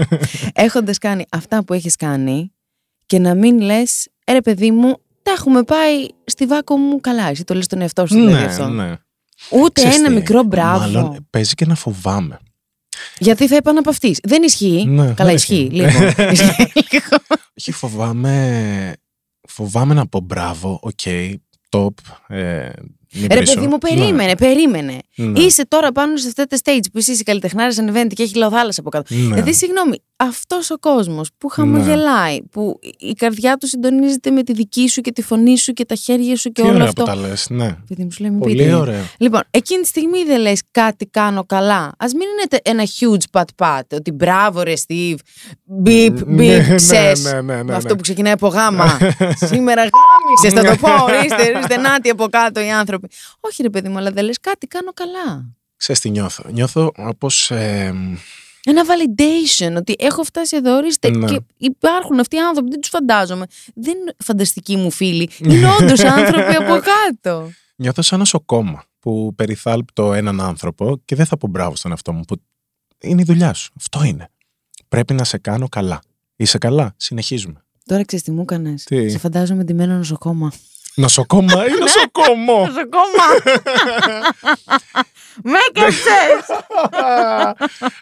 έχοντας κάνει αυτά που έχεις κάνει και να μην λες, «Ε, ρε παιδί μου, τα έχουμε πάει στη βάκο μου καλά. Εσύ το λες τον εαυτό σου δηλαδή ναι, αυτό. ναι. Ούτε Ξέρεις ένα τι, μικρό μπράβο. Μάλλον παίζει και να φοβάμαι. Γιατί θα επαναπαυτείς. Δεν ισχύει. Ναι, καλά, δεν ισχύει. ισχύει. Λίγο. Ισχύει λίγο. Όχι, φοβάμαι. Φοβάμαι να πω μπράβο, ok, top. Ε, μην Ρε βρίσω. παιδί μου, περίμενε, περίμενε. Ναι, ναι, Είσαι τώρα πάνω σε αυτά τα stage που εσύ είσαι καλλιτεχνάρα event και έχει λαοθάλασσα από κάτω. ναι. Δηλαδή, συγγνώμη, αυτός ο κόσμος που χαμογελάει, που η καρδιά του συντονίζεται με τη δική σου και τη φωνή σου και τα χέρια σου και Τι όλο ωραία αυτό. που τα λες, ναι. Παιδί μου, σου λέει, μην Πολύ πείτε. ωραία. Λοιπόν, εκείνη τη στιγμή δεν λες κάτι κάνω καλά. Α μην είναι τε- ένα huge pat-pat. Ότι μπράβο, ρε Steve. Beep, Ναι, beep, ναι, ξέρεις. ναι, ναι, ναι, Με αυτό ναι. που ξεκινάει από γάμα. Σήμερα γάμισες, θα το πω. Ορίστε, ορίστε, νάτι από κάτω οι άνθρωποι. Όχι, ρε παιδί μου, αλλά δεν λες κάτι κάνω καλά. Ξέρεις τι νιώθω. Νιώθω όπως... ε, Ένα validation ότι έχω φτάσει εδώ, ορίστε. Ναι. Και υπάρχουν αυτοί οι άνθρωποι, δεν τους φαντάζομαι. Δεν είναι φανταστικοί μου φίλοι. Είναι όντως άνθρωποι από κάτω. νιώθω σαν νοσοκόμα που περιθάλπτω έναν άνθρωπο και δεν θα πω μπράβο στον εαυτό μου που είναι η δουλειά σου. Αυτό είναι. Πρέπει να σε κάνω καλά. Είσαι καλά. Συνεχίζουμε. Τώρα ξέρεις τι μου έκανες. Τι; Σε φαντάζομαι ντυμένο νοσοκόμα. Νοσοκόμα ή νοσοκόμο; Νοσοκόμα! Με έκαψε!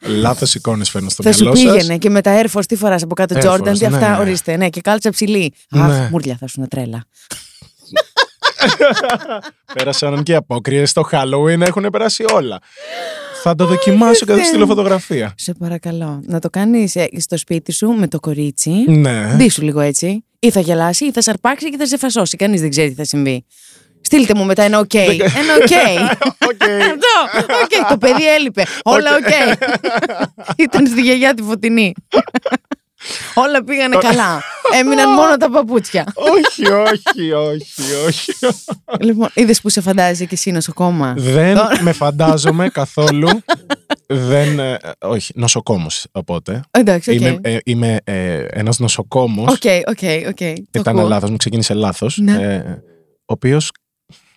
Λάθος εικόνες φέρνω στο Θα σου μυαλό σας. πήγαινε και με τα Air Force τι φοράς από κάτω Air Jordan, Force, τι αυτά, ναι, ναι. ορίστε, ναι, και κάλτσα ψηλή. Ναι. Αχ, μουρλια θα σου είναι τρέλα. Πέρασαν και οι απόκριες στο Halloween, έχουν περάσει όλα. Θα το δοκιμάσω και θα σου στείλω φωτογραφία. Σε παρακαλώ, να το κάνεις ε, στο σπίτι σου με το κορίτσι. Ναι. Ντύσου λίγο έτσι. Ή θα γελάσει, ή θα σ' αρπάξει και θα σε φασώσει. Κανείς δεν ξέρει τι θα συμβεί. Στείλτε μου μετά ένα οκ. Ένα ok. Ok. Αυτό. Οκ. Το παιδί έλειπε. Όλα οκ. Ήταν στη γιαγιά τη Φωτεινή. Όλα πήγανε καλά. Έμειναν μόνο τα παπούτσια. όχι, όχι, όχι, όχι. Λοιπόν, είδες που σε φαντάζεσαι και εσύ νοσοκόμα; Δεν με φαντάζομαι καθόλου. Δεν. ε, όχι, νοσοκόμος οπότε. Εντάξει, οκ. Είμαι, ε, είμαι ε, ένας νοσοκόμος. Ok, ok, ok. Το Ήταν ακούω. λάθο, μου ξεκίνησε λάθος. Ναι. Ε, ο οποίος.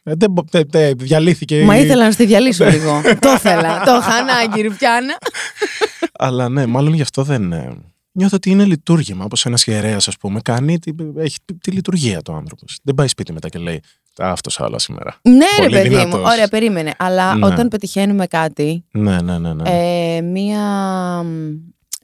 δεν, μπο- τε- τε- διαλύθηκε. Μα η- ήθελα να στη διαλύσω λίγο. Το ήθελα. Το είχα ανάγκη, ρουφιάνα. Αλλά ναι, μάλλον γι' αυτό δεν. Ε, Νιώθω ότι είναι λειτούργημα. Όπως ένας ιερέας, ας πούμε, κάνει. Τη, έχει τη, τη λειτουργία του άνθρωπος. Δεν πάει σπίτι μετά και λέει Αυτός άλλα σήμερα. Ναι, Πολύ ρε παιδί μου. δυνατός. Ωραία, περίμενε. Αλλά Ναι. όταν πετυχαίνουμε κάτι, Ναι, ναι, ναι. ναι. ε, μία μ,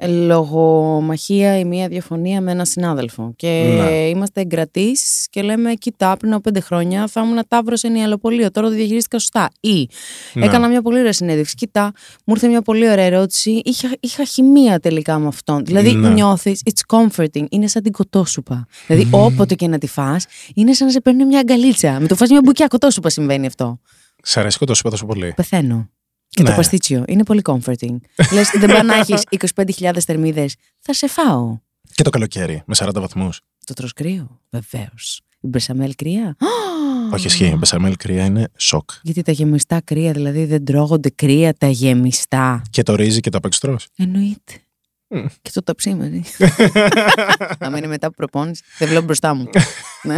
λογομαχία ή μία διαφωνία με έναν συνάδελφο. Και Ναι. είμαστε εγκρατείς και λέμε: Κοιτά, πριν από πέντε χρόνια θα ήμουν τάβρος σε νιαλοπολείο. Τώρα το διαχειρίστηκα σωστά. Ή Ναι. έκανα μια πολύ ωραία συνέντευξη. Κοιτά, μου ήρθε μια πολύ ωραία ερώτηση. Είχα, είχα χημεία τελικά με αυτόν. Δηλαδή Ναι. νιώθεις, it's comforting. Είναι σαν την κοτόσουπα. Δηλαδή, όποτε και να τη φας είναι σαν να σε παίρνει μια αγκαλίτσα. Με το φας μια μπουκιά κοτόσουπα συμβαίνει αυτό. Σ' αρέσει και το σου είπα τόσο πολύ; Πεθαίνω. Και το Ναι. παστίτσιο είναι πολύ comforting. Λες, δεν πάει να έχεις 25.000 θερμίδες. Θα σε φάω. Και το καλοκαίρι, με 40 βαθμούς. Το τρως κρύο. Βεβαίως. Η μπεσαμέλ κρύα. Όχι, ισχύει. Η μπεσαμέλ κρύα είναι σοκ. Γιατί τα γεμιστά κρύα, δηλαδή δεν τρώγονται κρύα τα γεμιστά. Και το ρύζι και τα πεξτρό. Εννοείται. Μμ. Και το ταψί μαζί. Αν είναι μετά από προπόνηση, δεν βλέπω μπροστά μου. ναι.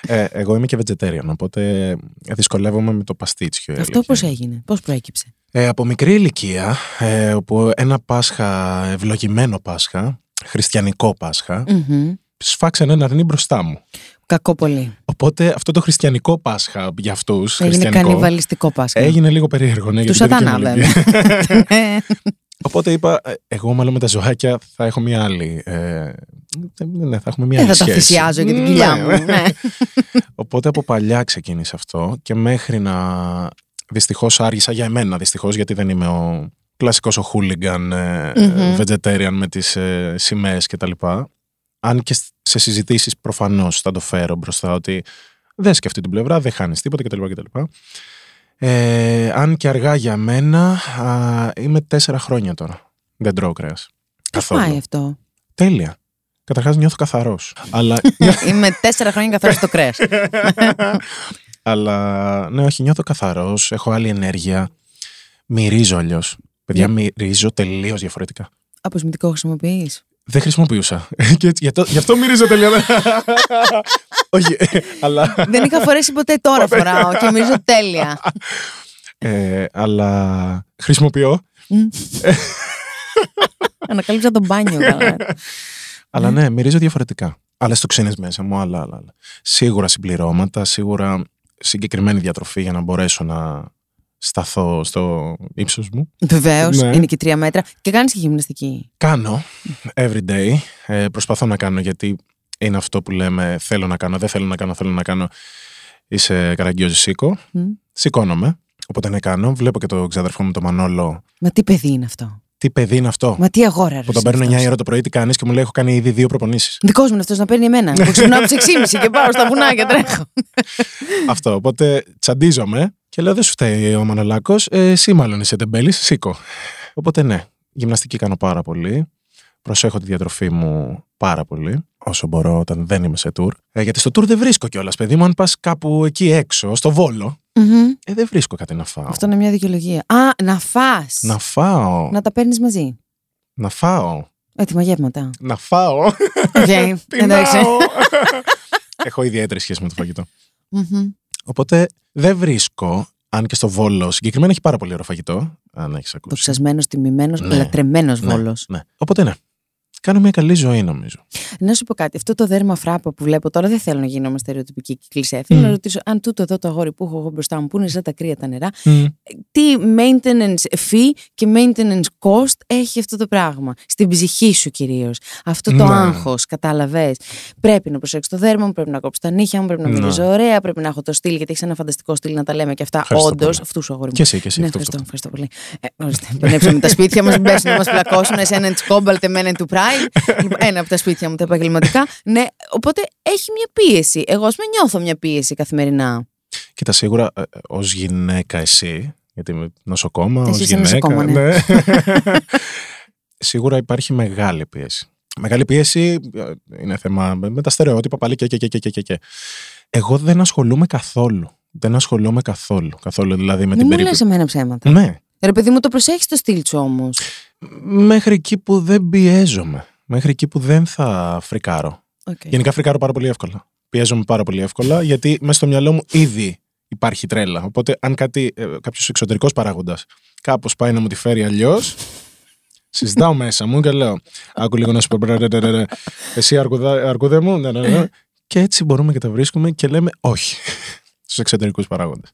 Ε, εγώ είμαι και vegetarian, οπότε δυσκολεύομαι με το παστίτσιο. η Αυτό αλήθεια πώς είναι. έγινε, πώς προέκυψε; Ε, από μικρή ηλικία, ε, όπου ένα Πάσχα, ευλογημένο Πάσχα, χριστιανικό Πάσχα, Μμμ. σφάξαν ένα αρνί μπροστά μου. Κακό πολύ. Οπότε αυτό το χριστιανικό Πάσχα για αυτούς. Έγινε κανιβαλιστικό Πάσχα. Έγινε λίγο περίεργο, ναι, Του για την παιδική σατανά, μου ηλικία. βέβαια. Ναι. Οπότε είπα, ε, εγώ μάλλον με τα ζωάκια θα έχω μια άλλη. Ε, ναι, θα έχουμε μια Δεν άλλη θα τα σχέση. θυσιάζω για την κοιλιά Ναι. μου. Ναι. Οπότε από παλιά ξεκίνησε αυτό και μέχρι να. Δυστυχώς άργησα για εμένα, δυστυχώς, γιατί δεν είμαι ο κλασικός ο χούλιγκαν ε, Μμμ. vegetarian με τις ε, σημαίες κτλ. Αν και σε συζητήσεις προφανώς θα το φέρω μπροστά ότι δεν σκεφτεί την πλευρά, δεν χάνεις τίποτα κτλ. κτλ. Ε, αν και αργά για μένα, α, είμαι τέσσερα χρόνια τώρα. Δεν τρώω κρέας. Πώς πάει αυτό; Τέλεια. Καταρχάς νιώθω καθαρός. Αλλά Είμαι τέσσερα χρόνια καθαρός το κρέας. Αλλά ναι, όχι, νιώθω καθαρός, έχω άλλη ενέργεια. Μυρίζω αλλιώς. Παιδιά, μυρίζω τελείως διαφορετικά. Αποσμητικό χρησιμοποιείς. Δεν χρησιμοποιούσα. Και έτσι, γι' αυτό- γι' αυτό μυρίζω τελείω. όχι, ε, αλλά, Δεν είχα φορέσει ποτέ τώρα φοράω και μυρίζω τέλεια. ε, αλλά χρησιμοποιώ. Ανακάλυψα τον μπάνιο καλά. Αλλά ναι, μυρίζω διαφορετικά. Άλλες τοξίνες μέσα μου, άλλα, άλλα, άλλα. Σίγουρα συμπληρώματα, σίγουρα συγκεκριμένη διατροφή για να μπορέσω να σταθώ στο ύψος μου. Βεβαίως, Ναι. είναι και τρία μέτρα. Και κάνεις και γυμναστική. Κάνω every day. Ε, προσπαθώ να κάνω γιατί είναι αυτό που λέμε θέλω να κάνω, δεν θέλω να κάνω, θέλω να κάνω. Είσαι καραγκιόζης σήκω. Μμ. Σηκώνομαι. Οπότε ναι, κάνω. Βλέπω και το ξαδερφό μου, το Μανόλο. Μα τι παιδί είναι αυτό. Τι παιδί είναι αυτό. Μα τι αγόρα ρε. που τον παίρνω 9 η ώρα το πρωί, τι κάνεις και μου λέει: Έχω κάνει ήδη δύο προπονήσεις. Δικός μου είναι αυτός να παίρνει εμένα. Που ξυπνάω από τις 6.30 και πάω στα βουνά και τρέχω. αυτό. Οπότε τσαντίζομαι και λέω: Δεν σου φταίει ο Μανολάκος. Ε, εσύ μάλλον είσαι τεμπέλης, σήκω. Οπότε ναι, γυμναστική κάνω πάρα πολύ. Προσέχω τη διατροφή μου πάρα πολύ. Όσο μπορώ όταν δεν είμαι σε τουρ. Ε, γιατί στο τουρ δεν βρίσκω κιόλας, παιδί μου. Αν πας κάπου εκεί έξω, στο Βόλο, Μμμ. ε, δεν βρίσκω κάτι να φάω. Αυτό είναι μια δικαιολογία. Α, να φά. Να φάω. Να τα παίρνεις μαζί. Να φάω. Έτοιμα γεύματα. Να φάω. Οκ, εντάξει. Πεινάω. Έχω ιδιαίτερη σχέση με το φαγητό. Μμμ. Οπότε δεν βρίσκω, αν και στο Βόλο συγκεκριμένα έχει πάρα πολύ ωραίο φαγητό. Αν έχεις ακούσει. Δοξασμένος, τιμημένος, Ναι. λατρεμένος Ναι, βόλος. Ναι. Οπότε ναι. Κάνω μια καλή ζωή νομίζω. Να σου πω κάτι. Αυτό το δέρμα φράπα που βλέπω τώρα δεν θέλω να γίνομαι στερεοτυπική και κλεισέ. Θέλω Μμ. να ρωτήσω αν τούτο εδώ το αγόρι που έχω εγώ μπροστά μου, που είναι σαν τα κρύα τα νερά, Μμ. τι maintenance fee και maintenance cost έχει αυτό το πράγμα; Στην ψυχή σου κυρίως. Αυτό το Ναι. άγχος, κατάλαβες; Πρέπει να προσέξω το δέρμα μου, πρέπει να κόψω τα νύχια μου, πρέπει να Ναι. μιλήσω ωραία, πρέπει να έχω το στυλ, γιατί έχεις ένα φανταστικό στυλ να τα λέμε και αυτά. Ευχαριστώ Όντως, πολύ. αυτούς σου αγόρι μου. Και εσύ, και εσύ. Ναι, αυτό, ευχαριστώ, αυτό. ευχαριστώ πολύ. Ε, ορίστε, μπαινέψαμε τα σπίτια μας, μπέσουν να μας πλακώσουν. Εσένα της κόμπαλτε, μένα του πράι. Pride. Λοιπόν, Ένα από τα σπίτια μου τα επαγγελματικά. Ναι, οπότε έχει μια πίεση. Εγώ, ας πούμε, νιώθω μια πίεση καθημερινά. Κοίτα, σίγουρα ως γυναίκα εσύ, γιατί είμαι νοσοκόμα, ως Εσύ είσαι γυναίκα. νοσοκόμα, ναι. σίγουρα υπάρχει μεγάλη πίεση. Μεγάλη πίεση ε, είναι θέμα με τα στερεότυπα πάλι και, και, και, και, και, και. Εγώ δεν ασχολούμαι καθόλου. Δεν ασχολούμαι καθόλου. Καθόλου δηλαδή με Μην την μου λες περίπτωση. εμένα ψέματα. Ναι. Ρε παιδί μου, το προσέχεις το στυλ σου όμως. Μέχρι εκεί που δεν πιέζομαι. Μέχρι εκεί που δεν θα φρικάρω. Okay. Γενικά φρικάρω πάρα πολύ εύκολα. Πιέζομαι πάρα πολύ εύκολα γιατί μέσα στο μυαλό μου ήδη υπάρχει τρέλα. Οπότε, αν κάτι, ε, κάποιος εξωτερικός παράγοντας κάπως πάει να μου τη φέρει αλλιώς, συζητάω μέσα μου και λέω: Άκου λίγο να σου πω. μπρε, ρε, ρε, ρε, ρε. Εσύ, αρκουδά, αρκούδε μου. Ναι, ναι, ναι. Και έτσι μπορούμε και τα βρίσκουμε και λέμε όχι στους εξωτερικούς παράγοντες.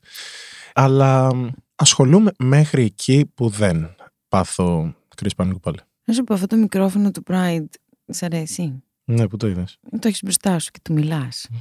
Αλλά μ, ασχολούμαι μέχρι εκεί που δεν πάθω κρίση πανικού πάλι. Να σου πω, αυτό το μικρόφωνο του Pride σ' αρέσει; Ναι, που το είδες. Το έχεις μπροστά σου και του μιλάς.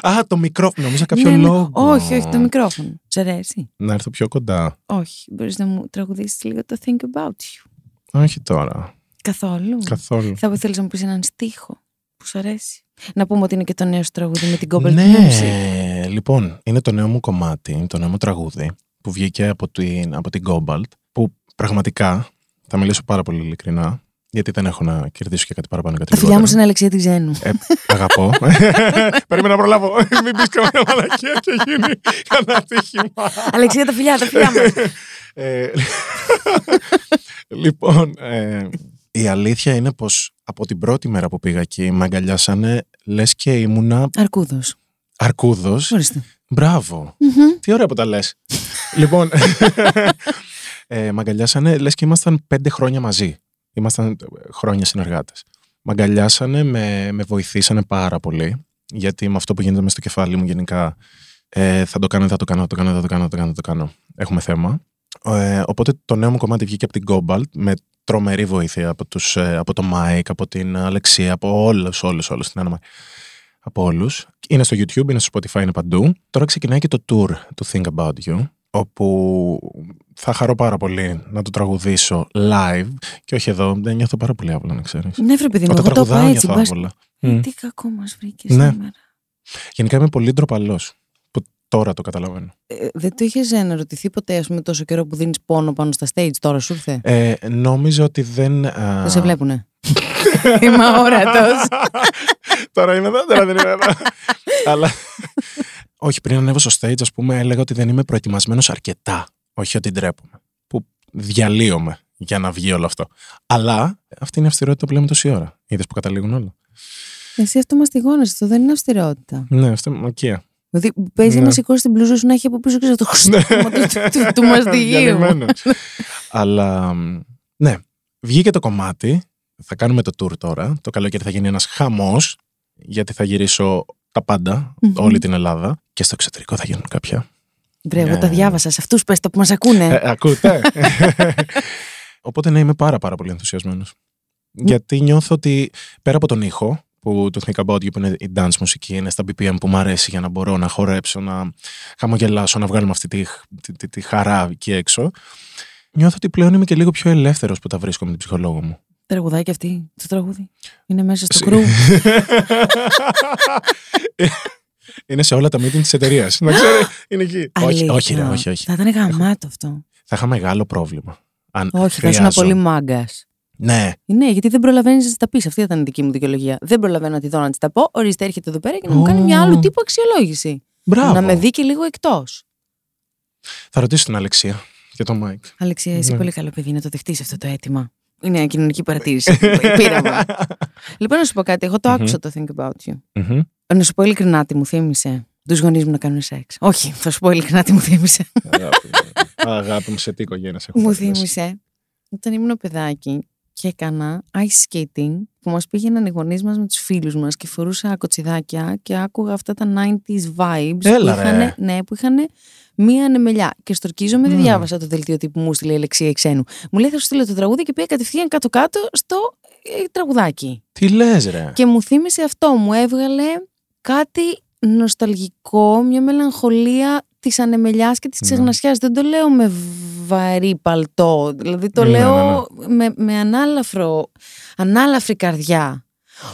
Α, το μικρόφωνο. Νομίζω κάποιο Ναι, λόγο. Όχι, όχι, το μικρόφωνο. Σ' αρέσει; Να έρθω πιο κοντά. Όχι. Μπορείς να μου τραγουδήσεις λίγο το Think About You. Όχι τώρα. Καθόλου. Καθόλου. Θα ήθελε να μου πεις έναν στίχο που σου αρέσει. Να πούμε ότι είναι και το νέο σου τραγούδι με την Gobbler ναι, Music. λοιπόν, είναι το νέο μου κομμάτι, είναι το νέο μου τραγούδι που βγήκε από την, από την Cobalt που πραγματικά, θα μιλήσω πάρα πολύ ειλικρινά, γιατί δεν έχω να κερδίσω και κάτι παραπάνω κάτι Τα φιλιά μου στην Αλεξία τη Ζένου. Ε, αγαπώ. Περίμενα να προλάβω. Μην πεις καμία μαλακία και γίνει κανένα τύχημα. Αλεξία, τα φιλιά, τα φιλιά μα. Ε, λοιπόν, ε, η αλήθεια είναι πως από την πρώτη μέρα που πήγα εκεί με αγκαλιάσανε λες και ήμουνα Αρκούδος. αρκούδος. Ορίστε. Μπράβο. Τι ωραία που τα λες. λοιπόν, ε, μ' αγκαλιάσανε λες και ήμασταν πέντε χρόνια μαζί. Ήμασταν ε, χρόνια συνεργάτες. Μ' αγκαλιάσανε, με, με βοηθήσανε πάρα πολύ. Γιατί με αυτό που γίνεται μέσα στο κεφάλι μου γενικά ε, θα το κάνω, θα το κάνω, θα το κάνω, θα το κάνω, θα το κάνω, θα το κάνω. Έχουμε θέμα. Ε, οπότε το νέο μου κομμάτι βγήκε από την Cobalt με τρομερή βοήθεια από, τους, ε, από το Mike, από την Αλεξία, από όλους, όλους, όλους την Άννα από όλους. Είναι στο YouTube, είναι στο Spotify, είναι παντού. Τώρα ξεκινάει και το tour του Think About You, όπου θα χαρώ πάρα πολύ να το τραγουδήσω live και όχι εδώ, δεν νιώθω πάρα πολύ άβολα να ξέρεις. Ναι, βρε παιδί μου, Όταν εγώ το είπα τραγουδάω έτσι. νιώθω μπας- άβολα. Μμ. Τι κακό μας βρήκες Ναι. σήμερα. Γενικά είμαι πολύ ντροπαλός. Που τώρα το καταλαβαίνω. Ε, δεν το είχες αναρωτηθεί ποτέ, ας πούμε, τόσο καιρό που δίνεις πόνο πάνω στα stage, τώρα σου ήρθε; Ε, νόμιζα ότι δεν. α, Δεν σε βλέπουνε; Είμαι αόρατο. τώρα είμαι εδώ, τώρα δεν είμαι εδώ. Αλλά. Όχι, πριν ανέβω στο stage, ας πούμε, έλεγα ότι δεν είμαι προετοιμασμένος αρκετά. Όχι ότι ντρέπομαι. Που διαλύομαι για να βγει όλο αυτό. Αλλά αυτή είναι η αυστηρότητα που λέμε τόση ώρα. Είδες που καταλήγουν όλα. Εσύ αυτό μαστιγώνεσαι, αυτό δεν είναι αυστηρότητα. Ναι, αυτό είναι μακία. Δηλαδή, παίζει Ναι. να σηκώσει την μπλούζα σου να έχει από πίσω και το χρώμα του, του, του, του μαστιγίου. Διαλυμένος. Αλλά μ, ναι, βγήκε το κομμάτι. Θα κάνουμε το tour τώρα. Το καλοκαίρι θα γίνει ένας χαμός γιατί θα γυρίσω τα πάντα, Μμμ. όλη την Ελλάδα. Και στο εξωτερικό θα γίνουν κάποια. Βρε, εγώ Ναι. τα διάβασα. Σε αυτούς πες τα που μας ακούνε. Ε, ακούτε. Οπότε ναι, είμαι πάρα πάρα πολύ ενθουσιασμένος. Γιατί νιώθω ότι πέρα από τον ήχο, που το Think About You που είναι η dance μουσική, είναι στα BPM που μου αρέσει για να μπορώ να χορέψω, να χαμογελάσω, να βγάλουμε αυτή τη, τη, τη, τη χαρά εκεί έξω. Νιώθω ότι πλέον είμαι και λίγο πιο ελεύθερος που τα βρίσκω με την ψυχολόγο μου. Τραγουδάκι αυτή, το τραγούδι. Είναι μέσα στο Σε- κρού. είναι σε όλα τα meeting της εταιρείας. Να ξέρει, είναι εκεί. όχι, Αλήθεια. όχι, ρε, όχι, όχι. Θα ήταν γαμάτο αυτό. Θα είχα μεγάλο πρόβλημα. Αν Όχι, θα ήσουν χρειάζομαι. πολύ μάγκας. Ναι, Ναι, γιατί δεν προλαβαίνεις να τη τα πεις. Αυτή ήταν η δική μου δικαιολογία. Δεν προλαβαίνω να τη δω να τη τα πω. Ορίστε, έρχεται εδώ πέρα και να μου κάνει μια Ω. άλλου τύπου αξιολόγηση. μπράβο. Να με δει και λίγο εκτός. Θα ρωτήσω την Αλεξία και τον Μάικ. Αλεξία, είσαι Ναι. πολύ καλό παιδί να το δεχτείς αυτό το αίτημα. Είναι μια κοινωνική παρατήρηση. Πείραμα. λοιπόν, να σου πω κάτι. Εγώ το Μμμ. άκουσα το Think About You. Μμμ. Να σου πω ειλικρινά τι μου θύμισε. Τους γονείς μου να κάνουν σεξ. Όχι, θα σου πω ειλικρινά τι μου θύμισε. Αγάπη μου. Αγάπη μου, σε τι οικογένεια έχω μου φέρει μέσα. θύμισε όταν ήμουν παιδάκι και έκανα ice skating που μας πήγαιναν οι γονείς μας με τους φίλους μας και φορούσα κοτσιδάκια και άκουγα αυτά τα 90s vibes Έλα, που, ρε. είχαν, ναι, που είχαν μία ανεμελιά. Και στορκίζομαι, δεν Μμμ. διάβασα το δελτίο τύπου μου στείλε η Αλεξία Ξένου. Μου λέει θα σου στείλω το τραγούδι και πήγα κατευθείαν κάτω-κάτω στο ε, τραγουδάκι. Τι λες ρε. Και μου θύμισε αυτό, μου έβγαλε κάτι νοσταλγικό, μια μελαγχολία τη ανεμελιάς και τη Ναι. ξεγνασιάς. Δεν το λέω με βαρύ παλτό. Δηλαδή το Ναι, ναι, λέω με, με ανάλαφρο, ανάλαφρη καρδιά.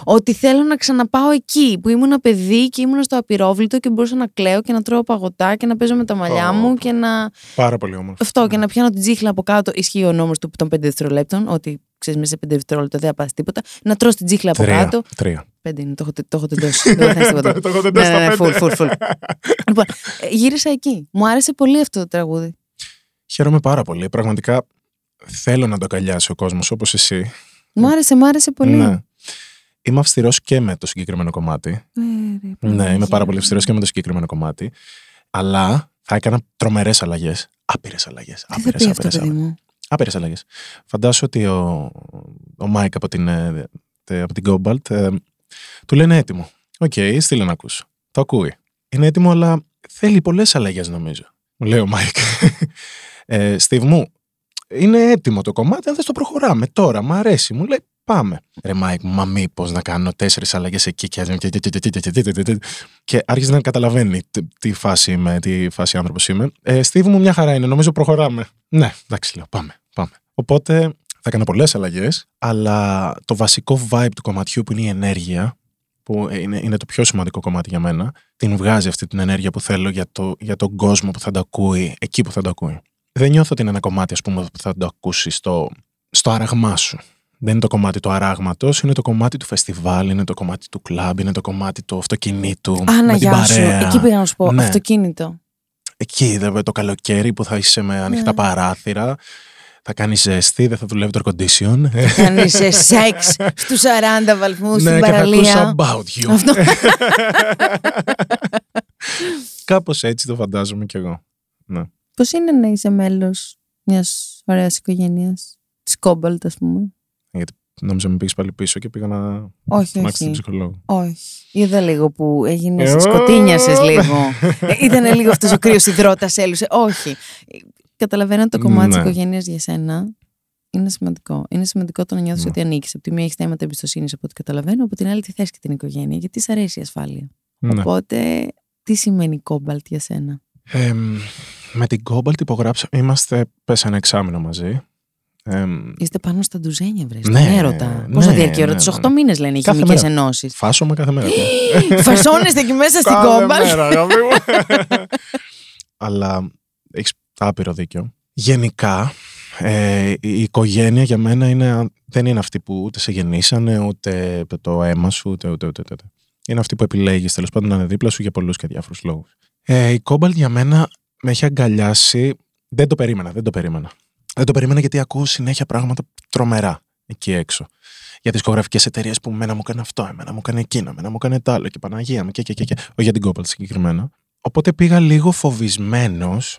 Ότι θέλω να ξαναπάω εκεί που ήμουν παιδί και ήμουν στο απειρόβλητο και μπορούσα να κλαίω και να τρώω παγωτά και να παίζω με τα μαλλιά Ω, μου πω. και να. Πάρα πολύ όμορφο. Αυτό και να πιάνω την τσίχλα από κάτω. Ισχύει ο νόμος του των 5 δευτερολέπτων, ότι ξέρεις μέσα σε 5 δευτερόλεπτα δεν θα πάθει τίποτα. Να τρώ την τσίχλα από Τρία. κάτω. Τρία. Πέντε είναι, το έχω, το έχω τεντώσει. δεν θα θες τίποτα. Το έχω ναι, τεντώσει ναι, στα ναι, πέντε. full, full, full. λοιπόν, ε, γύρισα εκεί. Μου άρεσε πολύ αυτό το τραγούδι. Χαίρομαι πάρα πολύ. Πραγματικά θέλω να το αγκαλιάσει ο κόσμος όπως εσύ. Μου άρεσε, μου άρεσε πολύ. Ναι. Είμαι αυστηρός και με το συγκεκριμένο κομμάτι. Ε, ρε, Ναι, Παναγία είμαι πάρα πολύ μου. αυστηρός και με το συγκεκριμένο κομμάτι. Αλλά θα έκανα τρομερές αλλαγές. Άπειρες αλλαγές. Τι θα πει αυτό, παιδί μου; Άπειρες αλλαγές. Φαντάσου ότι ο, ο Μάικ από την, ε, τε- από την Cobalt ε, του λένε έτοιμο. OK, okay, στείλε να ακούσω. Το ακούει. Είναι έτοιμο, αλλά θέλει πολλές αλλαγές, νομίζω. Μου λέει ο Μάικ. ε, είναι έτοιμο το κομμάτι, αν δεν το προχωράμε τώρα. Μ' αρέσει, μου λέει πάμε. Ρε Μάικ, μα μήπως να κάνω τέσσερις αλλαγές εκεί και. Και άρχισε να καταλαβαίνει τι φάση είμαι, τι φάση άνθρωπος είμαι. Ε, μια χαρά είναι, νομίζω προχωράμε. Ναι, εντάξει, λέω, πάμε. Οπότε θα έκανα πολλές αλλαγές, αλλά το βασικό vibe του κομματιού που είναι η ενέργεια, που είναι, είναι το πιο σημαντικό κομμάτι για μένα, την βγάζει αυτή την ενέργεια που θέλω για, το, για τον κόσμο που θα το ακούει, εκεί που θα το ακούει. Δεν νιώθω ότι είναι ένα κομμάτι, ας πούμε, που θα το ακούσει στο, στο άραγμά σου. Δεν είναι το κομμάτι του αράγματος, είναι το κομμάτι του φεστιβάλ, είναι το κομμάτι του κλαμπ, είναι το κομμάτι του αυτοκινήτου. Άνα, με την γεια σου. παρέα. Εκεί πήγα να σου πω. Ναι. Αυτοκίνητο. Εκεί, δε, το καλοκαίρι που θα είσαι με ανοιχτά Ναι. παράθυρα, θα κάνεις ζέστη, δεν θα δουλεύει το air condition. Κάνεις σεξ στους 40 βαθμούς στην ναι, και θα ακούσει παραλία. about you. Αυτό. Κάπως έτσι το φαντάζομαι κι εγώ. Ναι. Πώς είναι να είσαι μέλος μιας ωραίας οικογένειας; Της Κόμπαλτ, ας πούμε. Νόμιζα με πήγες πάλι πίσω και πήγα να Όχι, φωνάξει την όχι. ψυχολόγο. Όχι. Είδα λίγο που έγινε. Ε, Σκοτίνιασες ω. λίγο. Ε, Ήταν λίγο αυτός ο κρύος υδρότας, έλουσε. Όχι. Ε, Καταλαβαίνω ότι το κομμάτι της Ναι. οικογένειας για σένα είναι σημαντικό. Είναι σημαντικό το να νιώθεις Ναι. ότι ανήκεις. Από τη μία έχεις θέματα εμπιστοσύνης από ό,τι καταλαβαίνω, από την άλλη τη θες και την οικογένεια. Γιατί σ' αρέσει η ασφάλεια. Ναι. Οπότε, τι σημαίνει κόμπαλτ για σένα; Εμ, με την Cobalt υπογράψαμε, είμαστε πες ένα εξάμεινο μαζί. Εμ, Είστε πάνω στα ντουζένια, βρε. Ναι, Ναι, έρωτα. ναι, Πώ θα ναι, διαρκεί η ώρα, ναι, τι ναι. 8 μήνες λένε οι Κάθε χημικές μέρα. ενώσεις. φάσομαι κάθε μέρα. τώρα. Φασώνεστε εκεί μέσα στην Κάθε κόμπαλτ. μέρα, αγάπη μου. Αλλά έχεις άπειρο δίκιο. Γενικά, ε, η οικογένεια για μένα είναι, δεν είναι αυτή που ούτε σε γεννήσανε, ούτε το αίμα σου, ούτε, ούτε, ούτε, ούτε. Είναι αυτή που επιλέγεις τέλος πάντων να είναι δίπλα σου για πολλούς και διάφορους λόγους. Ε, η Cobalt για μένα με έχει αγκαλιάσει. Δεν το περίμενα, δεν το περίμενα. Δεν το περίμενα γιατί ακούω συνέχεια πράγματα τρομερά εκεί έξω. Για τι δισκογραφικές εταιρείες που εμένα μου έκανε αυτό, εμένα μου έκανε εκείνο, εμένα μου έκανε τ' άλλο και Παναγία μου και, και, και, και. Όχι για την Cobalt συγκεκριμένα. Οπότε πήγα λίγο φοβισμένος,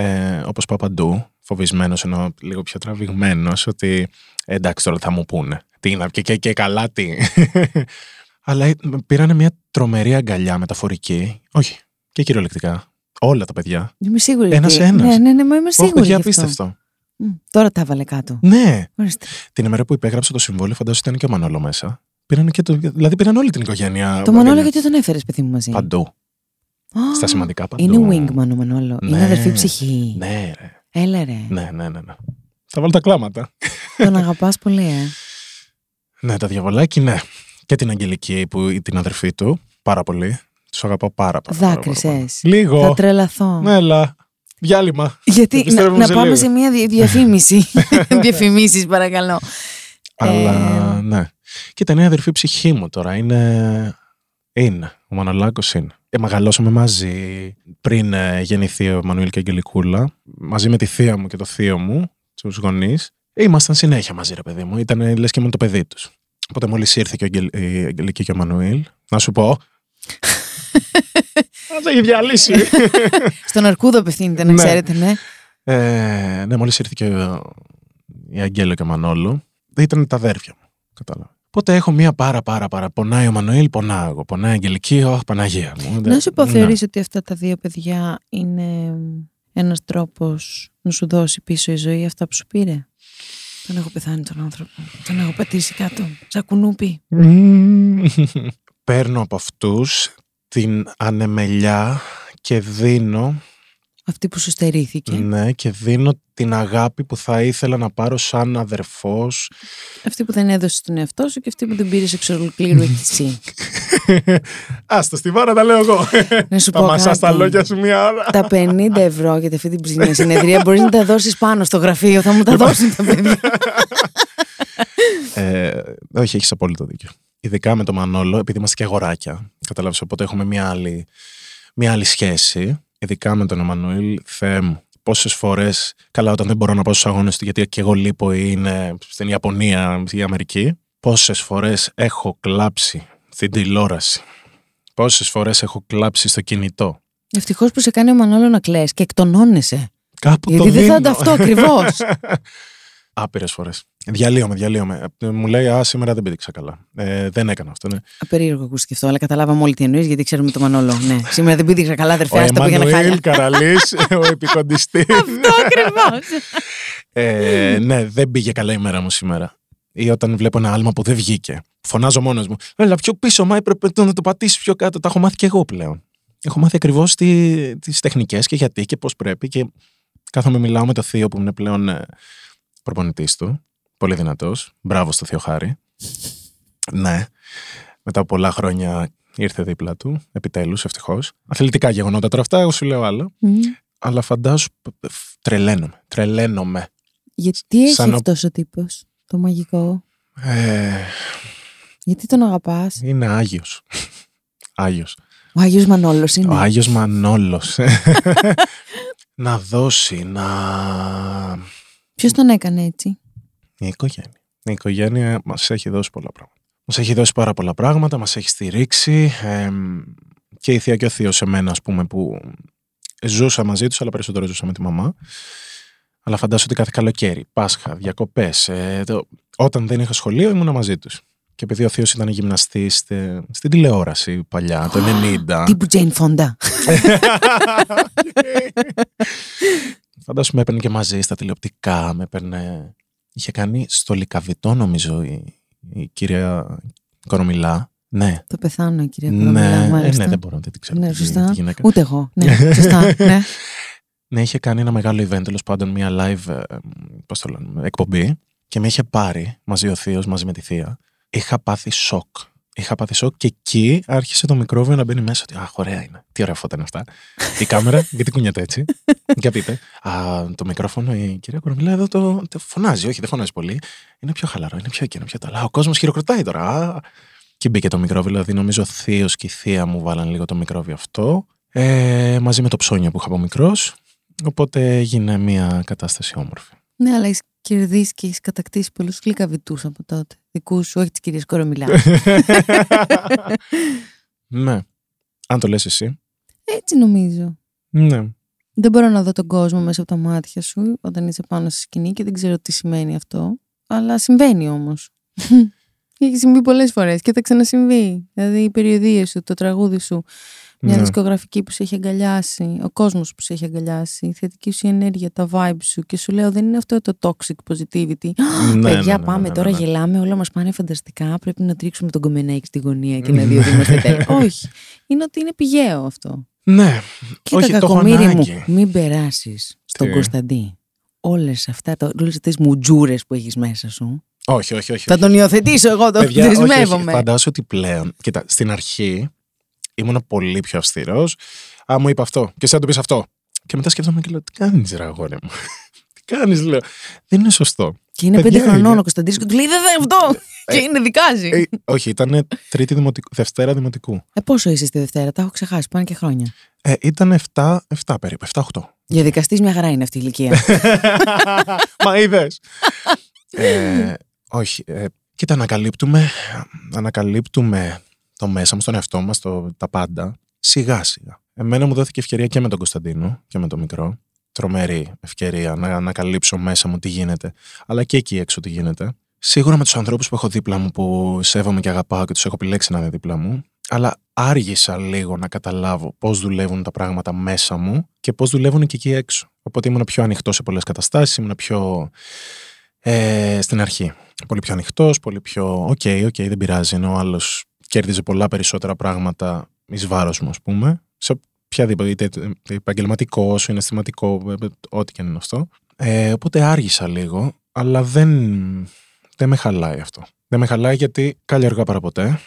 ε, όπως πάω παντού. Φοβισμένος ενώ λίγο πιο τραβηγμένος, ότι ε, εντάξει τώρα θα μου πούνε. Τι είναι, και, και, και καλά τι. Αλλά ε, πήρανε μια τρομερή αγκαλιά μεταφορική. Όχι, και κυριολεκτικά. Όλα τα παιδιά. Είμαι σίγουρη. Ένας ότι- ένας. Ναι, ναι, ναι, μα είμαι Όχι, σίγουρη. παιδιά, γι' αυτό. απίστευτο. Μμ, Τώρα τα έβαλε κάτω. Ναι, Ορίστε. την ημέρα που υπέγραψα το συμβόλαιο, φαντάζομαι ότι ήταν και ο Μανόλο μέσα. Πήραν και το, δηλαδή πήραν όλη την οικογένεια. Το Μανώλο γιατί τον έφερες, παιδί μου, μαζί; Παντού. Α, Στα σημαντικά παντού. Είναι wingman ο Μανώλο. Είναι Ναι. αδερφή ψυχή. Ναι, ρε. Έλα ρε. Ναι, ναι, ναι. ναι. Θα βάλω τα κλάματα. Τον αγαπάς πολύ, ε. Ναι, τα διαβολάκι, ναι. Και την Αγγελική που την αδερφή του. Πάρα πολύ. Τους αγαπάω πάρα, πάρα, πάρα, πάρα Δάκρυσες. πολύ. Λίγο. Θα τρελαθώ. Ναι, έλα. Διάλειμμα. Γιατί να, Επιστρέφουμε να σε πάμε λίγο. σε μια δι- διαφήμιση. Διαφημίσεις, παρακαλώ. Αλλά ναι. Και ήταν η αδερφή ψυχή μου τώρα. Είναι. Είναι. Ο Μανολάκος είναι. Ε, μεγαλώσαμε μαζί πριν ε, γεννηθεί ο Μανουήλ και η Αγγελικούλα. Μαζί με τη θεία μου και το θείο μου, τους γονείς. ήμασταν συνέχεια μαζί, ρε παιδί μου. Ήταν λες και ήμουν το παιδί τους. Οπότε μόλις ήρθε και ο Αγγελ- η Αγγελική και ο Μανουήλ, να σου πω. Θα το έχει διαλύσει. Στον Αρκούδο απευθύνεται, να Ναι. ξέρετε, ναι. Ε, ναι, μόλις ήρθε και ο- η Αγγέλο και ο Μανόλο, ήταν τα αδέρφια μου. Κατάλαβα. Οπότε έχω μία πάρα πάρα πάρα. Πονάει ο Μανουήλ, πονάω εγώ. Πονάει η Αγγελική, αχ, Παναγία μου. Να σου πω, Ναι. θεωρείς ότι αυτά τα δύο παιδιά είναι ένας τρόπος να σου δώσει πίσω η ζωή αυτά που σου πήρε; Τον έχω πεθάνει τον άνθρωπο. Τον έχω πατήσει κάτω. Σαν κουνούπι. Μμμ. Παίρνω από αυτούς την ανεμελιά και δίνω, Αυτή που σου στερήθηκε. ναι, και δίνω την αγάπη που θα ήθελα να πάρω σαν αδερφός. Αυτή που δεν έδωσε στον εαυτό σου και αυτή που δεν πήρε εξ ολοκλήρου εσύ. Άστα στη βάρα τα λέω εγώ. Να σου Θα πω μασάς τα κάτι. λόγια σου μια ώρα. Τα 50 ευρώ για αυτή την ψηλή συνεδρία μπορείς να τα δώσεις πάνω στο γραφείο. Θα μου τα δώσουν τα παιδιά. Ε, όχι, έχεις απόλυτο δίκιο. Ειδικά με το Μανόλο, επειδή είμαστε και αγοράκια. Καταλάβεις, οπότε έχουμε μια άλλη, μια άλλη σχέση. Ειδικά με τον Εμμανουήλ, Θεέ μου. Πόσες φορές, καλά, όταν δεν μπορώ να πάω στους αγώνες του, γιατί και εγώ λείπω ή είναι στην Ιαπωνία ή Αμερική, πόσες φορές έχω κλάψει στην τηλεόραση. Πόσες φορές έχω κλάψει στο κινητό. Ευτυχώς που σε κάνει ο Μανώλο να κλαις και εκτονώνεσαι. Κάπου Γιατί το δεν θα δίνω. ανταυτώ ακριβώς. Άπειρες φορές. Διαλύομαι, διαλύομαι. Ε, Μου λέει, Α, σήμερα δεν πήδηξα καλά. Ε, δεν έκανα αυτό, ναι. Απερίεργο ακούστηκε αυτό, αλλά καταλάβαμε όλοι τι εννοείς γιατί ξέρουμε το Μανώλο. Ναι, σήμερα δεν πήδηξα καλά, αδερφέ, Ο άστα πήγαινε χάλια. Εμμανουήλ Καραλής, ο επικοντιστής. Αυτό ακριβώς. ε, ναι, δεν πήγε καλά η μέρα μου σήμερα. Ή όταν βλέπω ένα άλμα που δεν βγήκε. Φωνάζω μόνος μου. Έλα, πιο πίσω, μα έπρεπε το να το πατήσεις πιο κάτω. Τα έχω μάθει και εγώ πλέον. Έχω μάθει ακριβώς τις τεχνικές και γιατί και πώς πρέπει. Και κάθομαι μιλάω με το θείο που είναι πλέον ε, προπονητής του. Πολύ δυνατός. Μπράβο στο θείο Χάρη. ναι. Μετά από πολλά χρόνια ήρθε δίπλα του. Επιτέλους, ευτυχώς. Αθλητικά γεγονότα τώρα αυτά, εγώ σου λέω άλλο. Αλλά φαντάσου, π- π- τρελαίνομαι. Τρελαίνομαι. Γιατί έχει Σαν ο- αυτός ο τύπος, το μαγικό; Ε, Γιατί τον αγαπάς; είναι Άγιος. Άγιος. Ο Άγιος Μανώλος είναι. Ο Άγιος Μανόλος. να δώσει, να... Ποιος τον έκανε έτσι; Η οικογένεια. Η οικογένεια μας έχει δώσει πολλά πράγματα. Μας έχει δώσει πάρα πολλά πράγματα, μας έχει στηρίξει εμ, και η θεία και ο θείος σε μένα, ας πούμε, που ζούσα μαζί τους, αλλά περισσότερο ζούσα με τη μαμά. Αλλά φαντάζομαι ότι κάθε καλοκαίρι, Πάσχα, διακοπές, ε, το- όταν δεν είχα σχολείο ήμουνα μαζί τους. Και επειδή ο θείος ήταν γυμναστής στε- στην τηλεόραση παλιά, το 90. Τύπου Τζέιν Φόντα. Φαντάσου με έπαιρνε και μαζί στα τηλεοπτικά, με έπαιρνε... Είχε κάνει στο Λικαβιτό νομίζω η, η κυρία Κορομιλά. Ναι. Το πεθάνω, κυρία Ναι, Κορομιλά, ε, μάλιστα. ναι, δεν μπορώ, δεν την ξέρω. Ναι, τη- σωστά. τη γυναίκα. Ούτε εγώ. Ναι, σωστά. Ναι. Ναι, είχε κάνει ένα μεγάλο event, τέλος πάντων, μια live ε, πώς το λένε, εκπομπή και με είχε πάρει μαζί ο θείος, μαζί με τη θεία. Είχα πάθει σοκ. Είχα πάθει σοκ και εκεί άρχισε το μικρόβιο να μπαίνει μέσα. Ότι, Αχ, ωραία είναι. Τι ωραία φώτα είναι αυτά. η κάμερα, γιατί κουνιέται έτσι. Για πείτε. Α, το μικρόφωνο, η κυρία Κορομιλά εδώ το, το φωνάζει. Όχι, δεν φωνάζει πολύ. Είναι πιο χαλαρό, είναι πιο εκείνο, πιο το. Αλλά ο κόσμος χειροκροτάει τώρα. Α. Και μπήκε το μικρόβιο. Δηλαδή, νομίζω ο θείο και η θεία μου βάλαν λίγο το μικρόβιο αυτό. Ε, μαζί με το ψώνιο που είχα από μικρός. Οπότε έγινε μια κατάσταση όμορφη. ναι, αλλά έχεις κερδίσει και έχεις κατακτήσει πολλούς γλυκαβητού από τότε. Δικούς σου, όχι της κυρίας Κορομιλά. ναι. Αν το λες εσύ. Έτσι νομίζω. Ναι. Δεν μπορώ να δω τον κόσμο μέσα από τα μάτια σου όταν είσαι πάνω στη σκηνή και δεν ξέρω τι σημαίνει αυτό. Αλλά συμβαίνει όμως. Έχει συμβεί πολλές φορές και θα ξανασυμβεί. Δηλαδή οι περιοδίες σου, το τραγούδι σου, μια ναι. δισκογραφική που σε έχει αγκαλιάσει, ο κόσμος που σε έχει αγκαλιάσει, η θετική σου ενέργεια, τα vibe σου. Και σου λέω, δεν είναι αυτό το toxic positivity. Ναι, Παιδιά, ναι, ναι, πάμε ναι, ναι, τώρα, ναι. γελάμε, όλα μας πάνε φανταστικά. Πρέπει να τρίξουμε τον κομμενέκι στη γωνία και να δει ότι είμαστε τέλεια. Όχι. Είναι ότι είναι πηγαίο αυτό. Ναι. Κοίτα, Όχι, το έχω κακομοίρη μου, ανάγκη. μην περάσεις στον Τι; Κωνσταντί όλες αυτέ τις μουτζούρες που έχεις μέσα σου. Όχι, όχι, όχι. Θα τον υιοθετήσω εγώ, τον Παιδιά, όχι, όχι. δεσμεύομαι. Φαντάζομαι ότι πλέον. Κοίτα, στην αρχή ήμουν πολύ πιο αυστηρός. Α, μου είπε αυτό. Και εσύ να του πεις αυτό. Και μετά σκέφτομαι και λέω: Τι κάνεις, ρε αγόρι μου; Τι κάνεις, λέω. Δεν είναι σωστό. Και είναι Παιδιά, πέντε χρονών είναι. ο Κωνσταντίνος και του λέει Δεν θα αυτό! και είναι δικάζει. Ε, όχι, ήταν τρίτη δημοτικού, Δευτέρα δημοτικού. Ε, πόσο είσαι στη Δευτέρα, τα έχω ξεχάσει, πάνε και χρόνια. Ε, ήταν 7, 7 περίπου, 7-8. Για δικαστής μια χαρά είναι αυτή η ηλικία. Μα είδες. ε, όχι. Ε, κοίτα, ανακαλύπτουμε, ανακαλύπτουμε το μέσα μου, στον εαυτό μας, τα πάντα, σιγά σιγά. Εμένα μου δόθηκε ευκαιρία και με τον Κωνσταντίνο και με τον μικρό. Τρομερή ευκαιρία να ανακαλύψω μέσα μου τι γίνεται, αλλά και εκεί έξω τι γίνεται. Σίγουρα με τους ανθρώπους που έχω δίπλα μου, που σέβομαι και αγαπάω και τους έχω επιλέξει να είναι δίπλα μου, αλλά άργησα λίγο να καταλάβω πώς δουλεύουν τα πράγματα μέσα μου και πώς δουλεύουν και εκεί έξω. Οπότε ήμουν πιο ανοιχτό σε πολλές καταστάσεις, ήμουν πιο. Ε, στην αρχή. Πολύ πιο ανοιχτός, πολύ πιο. OK, OK, δεν πειράζει. Ενώ ο άλλος κέρδιζε πολλά περισσότερα πράγματα εις βάρος μου, ας πούμε. Σε οποιαδήποτε, είτε επαγγελματικός, συναισθηματικό, ε, ε, ό,τι και είναι αυτό. Ε, οπότε άργησα λίγο, αλλά δεν, δεν με χαλάει αυτό. Δεν με χαλάει γιατί καλή αργά παρά ποτέ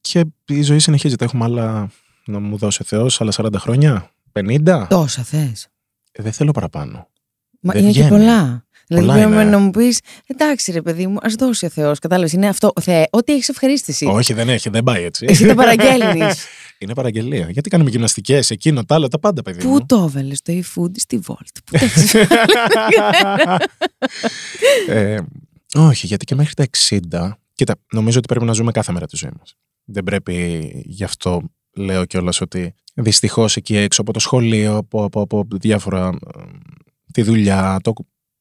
και η ζωή συνεχίζεται. Έχουμε άλλα, να μου δώσει Θεός, άλλα 40 χρόνια, 50. Τόσα θες. Ε, δεν θέλω παραπάνω. Μα Δεν είναι και βγαίνει. πολλά. Δηλαδή Πολλά πρέπει είναι. να μου πεις, εντάξει ρε παιδί μου, ας δώσει ο Θεός. Κατάλαβες, είναι αυτό. Θεέ, ό,τι έχεις ευχαρίστηση. Όχι, δεν έχει, δεν πάει έτσι. Εσύ τα παραγγέλνεις. Είναι παραγγελία. Γιατί κάνουμε γυμναστικές, εκείνο, τα άλλα, τα πάντα, παιδί μου. Πού το έβαλες το e-food στη Volt. Πού το έχεις ε, όχι, γιατί και μέχρι τα 60. Κοίτα, νομίζω ότι πρέπει να ζούμε κάθε μέρα τη ζωή μας. Δεν πρέπει γι' αυτό λέω κιόλας ότι δυστυχώς εκεί έξω από το σχολείο, από, από, από διάφορα. ε, τη δουλειά, το,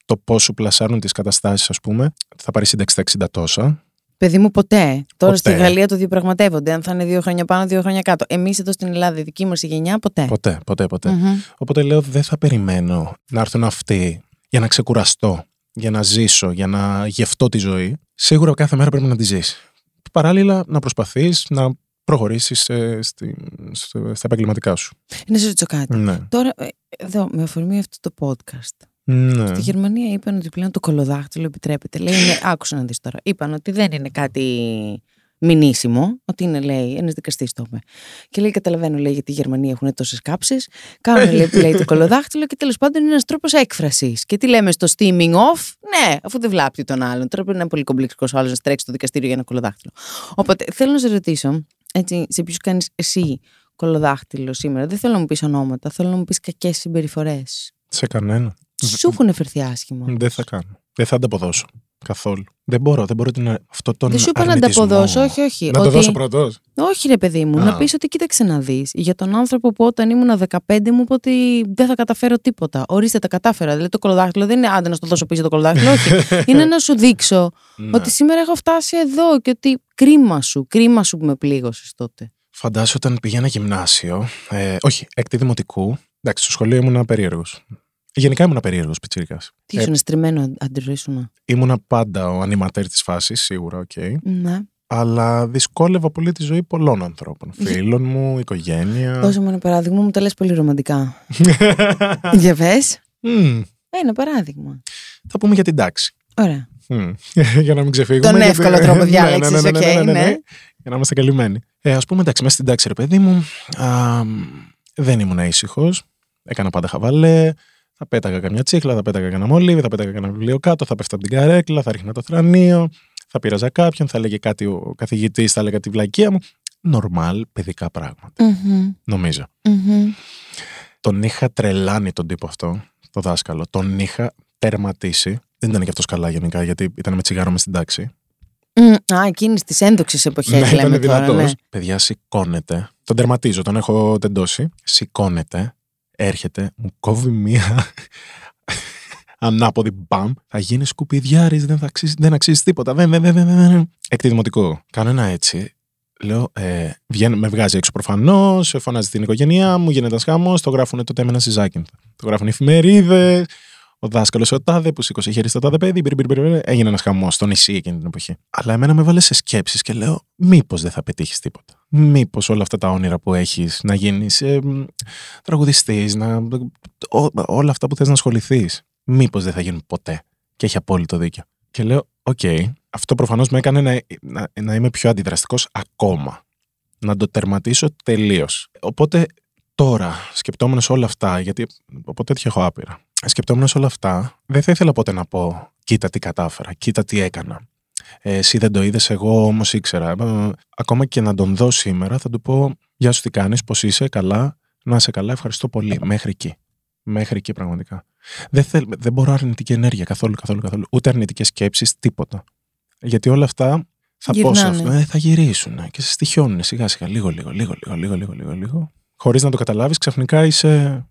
το πώς σου πλασάρουν τις καταστάσεις, ας πούμε. Θα πάρεις σύνταξη στα 60 τόσα. Παιδί μου, ποτέ. Τώρα στη Ποτέ. Γαλλία το διαπραγματεύονται. Αν θα είναι δύο χρόνια πάνω, δύο χρόνια κάτω. Εμείς εδώ στην Ελλάδα, η δική μας η γενιά, ποτέ. Ποτέ, ποτέ, ποτέ. Μμμ. Οπότε λέω δεν θα περιμένω να έρθουν αυτοί για να ξεκουραστώ, για να ζήσω, για να γευτώ τη ζωή. Σίγουρα κάθε μέρα πρέπει να τη ζήσει. Παράλληλα να προσπαθείς να προχωρήσεις ε, στη, στο- στα επαγγελματικά σου. Να σε ρωτήσω κάτι. Ναι. Τώρα, ε, εδώ, με αφορμή αυτό το podcast. Ναι. Στη Γερμανία είπαν ότι πλέον το κολοδάχτυλο επιτρέπεται. Λέει, είναι, άκουσα να δεις τώρα. Είπαν ότι δεν είναι κάτι μηνύσιμο, ότι είναι, λέει, ένας δικαστής το είπε. Και λέει, καταλαβαίνω, λέει, γιατί οι Γερμανοί έχουν τόσες κάψεις. Κάνουν, λέει, που λέει, το κολοδάχτυλο και τέλος πάντων είναι ένας τρόπος έκφρασης. Και τι λέμε στο steaming off, ναι, αφού δεν βλάπτει τον άλλον. Τώρα πρέπει να είναι πολύ κομπλεξικός ο άλλος να στρέξει στο δικαστήριο για ένα κολοδάχτυλο. Οπότε θέλω να σε ρωτήσω, έτσι, σε ποιους κάνεις εσύ κολοδάχτυλο σήμερα; Δεν θέλω να μου πεις ονόματα, θέλω να μου πεις κακές συμπεριφορές. Σε κανένα. Σου έχουν φερθεί άσχημα. Δεν θα κάνω. Δεν θα ανταποδώσω. Καθόλου. Δεν μπορώ. Δεν μπορώ την, αυτό τον Δεν σου είπα να αρνητισμό. ανταποδώσω, όχι, όχι. Να το ότι... δώσω πρώτος. Όχι, ρε παιδί μου, Α. να πεις ότι κοίταξε να δεις. Για τον άνθρωπο που όταν ήμουν 15 μου είπε ότι δεν θα καταφέρω τίποτα. Ορίστε, τα κατάφερα. Δηλαδή το κολοδάχτυλο δεν είναι άντε να στο δώσω πίσω το κολοδάχτυλο. όχι. είναι να σου δείξω Ναι. ότι σήμερα έχω φτάσει εδώ και ότι κρίμα σου, κρίμα σου που με πλήγωσες τότε. Φαντάσου όταν πήγαινα γυμνάσιο, ε, όχι, έκτη δημοτικού, εντάξει, στο σχολείο ήμουν περίεργος. Γενικά ήμουν περίεργος πιτσίρικα. Τι Ε, ήσουν στριμμένο άντερο ήσουνα. Ήμουνα πάντα ο ανιματέρ της φάσης, σίγουρα, οκ. Ναι. Αλλά δυσκόλευα πολύ τη ζωή πολλών ανθρώπων. Φίλων μου, οικογένεια. Δώσε μου ένα παράδειγμα, μου τα λες πολύ ρομαντικά. Για πες. Μμμ, Ένα παράδειγμα. θα πούμε για την τάξη. Ωραία. Μμ, για να μην ξεφύγουμε. Τον γιατί- εύκολο τρόπο Ναι, διάλεξες, ναι, ναι, ναι, οκ, ναι, ναι, ναι. ναι. Για να είμαστε καλυμμένοι. Ε, Α πούμε, εντάξει, μέσα στην τάξη, ρε παιδί μου, α, δεν ήμουν ήσυχος. Έκανα πάντα χαβαλέ. Θα πέταγα καμιά τσίχλα, θα πέταγα κανένα μολύβι, θα πέταγα κανένα βιβλίο κάτω, θα πέφτα από την καρέκλα, θα ρίχνα το θρανίο, θα πείραζα κάποιον, θα έλεγε κάτι ο καθηγητής, θα έλεγα τη βλακεία μου. Νορμάλ παιδικά πράγματα, Μμμ, νομίζω. μμμ. Τον είχα τρελάνει τον τύπο αυτό, το δάσκαλο. Τον είχα τερματίσει. Δεν ήταν και αυτός καλά γενικά, γιατί ήταν με τσιγάρο μες στην τάξη. Μμ, Α, εκείνης της έντοξη εποχέ ναι, λέμε ήταν τώρα. δυνατός. Ναι. Παιδιά, σηκώνεται. Τον τερματίζω, τον έχω τεντώσει. Σηκώνεται, έρχεται, μου κόβει μία ανάποδη μπαμ. Θα γίνεις σκουπιδιάρης, δεν, θα αξίζει, δεν αξίζεις τίποτα. Δεν, δεν, δεν, δεν, δεν. Έκτη δημοτικό. Κάνω ένα έτσι. Λέω, ε, βγαίνω, με βγάζει έξω προφανώς, φωνάζει την οικογένειά μου, γίνεται ένας χάμο. Το γράφουν τότε με ένα συζάκι. Το γράφουν οι εφημερίδες. Ο δάσκαλος ο τάδε που σήκωσε χέρι στο τάδε παιδί. μπρι, μπρι, μπρι, μπρι. Έγινε ένας χαμός στο νησί εκείνη την εποχή. Αλλά εμένα με βάλε σε σκέψεις και λέω, μήπως δεν θα πετύχεις τίποτα. Μήπως όλα αυτά τα όνειρα που έχεις να γίνεις ε, τραγουδιστής, να, ό, όλα αυτά που θες να ασχοληθείς, μήπως δεν θα γίνουν ποτέ. Και έχει απόλυτο δίκιο. Και λέω, οκ, αυτό προφανώς με έκανε να, να, να είμαι πιο αντιδραστικός ακόμα. Να το τερματίσω τελείως. Οπότε τώρα, σκεπτόμενος όλα αυτά, γιατί από τέτοια έχω άπειρα, σκεπτόμενος όλα αυτά, δεν θα ήθελα ποτέ να πω, κοίτα τι κατάφερα, κοίτα τι έκανα εσύ δεν το είδες, εγώ όμως ήξερα. Ε, ακόμα και να τον δω σήμερα, θα του πω: Γεια σου, τι κάνεις, πώς είσαι, καλά, να είσαι καλά, ευχαριστώ πολύ. Μέχρι εκεί. Μέχρι εκεί πραγματικά. Δεν, θέλ, δεν μπορώ αρνητική ενέργεια καθόλου, καθόλου, καθόλου. Ούτε αρνητικές σκέψεις, τίποτα. Γιατί όλα αυτά θα πω σε αυτό. Ε, θα γυρίσουν και σε στοιχιώνουν σιγά σιγά. Λίγο, λίγο, λίγο, λίγο, λίγο, λίγο, λίγο. λίγο. Χωρίς να το καταλάβεις, ξαφνικά είσαι.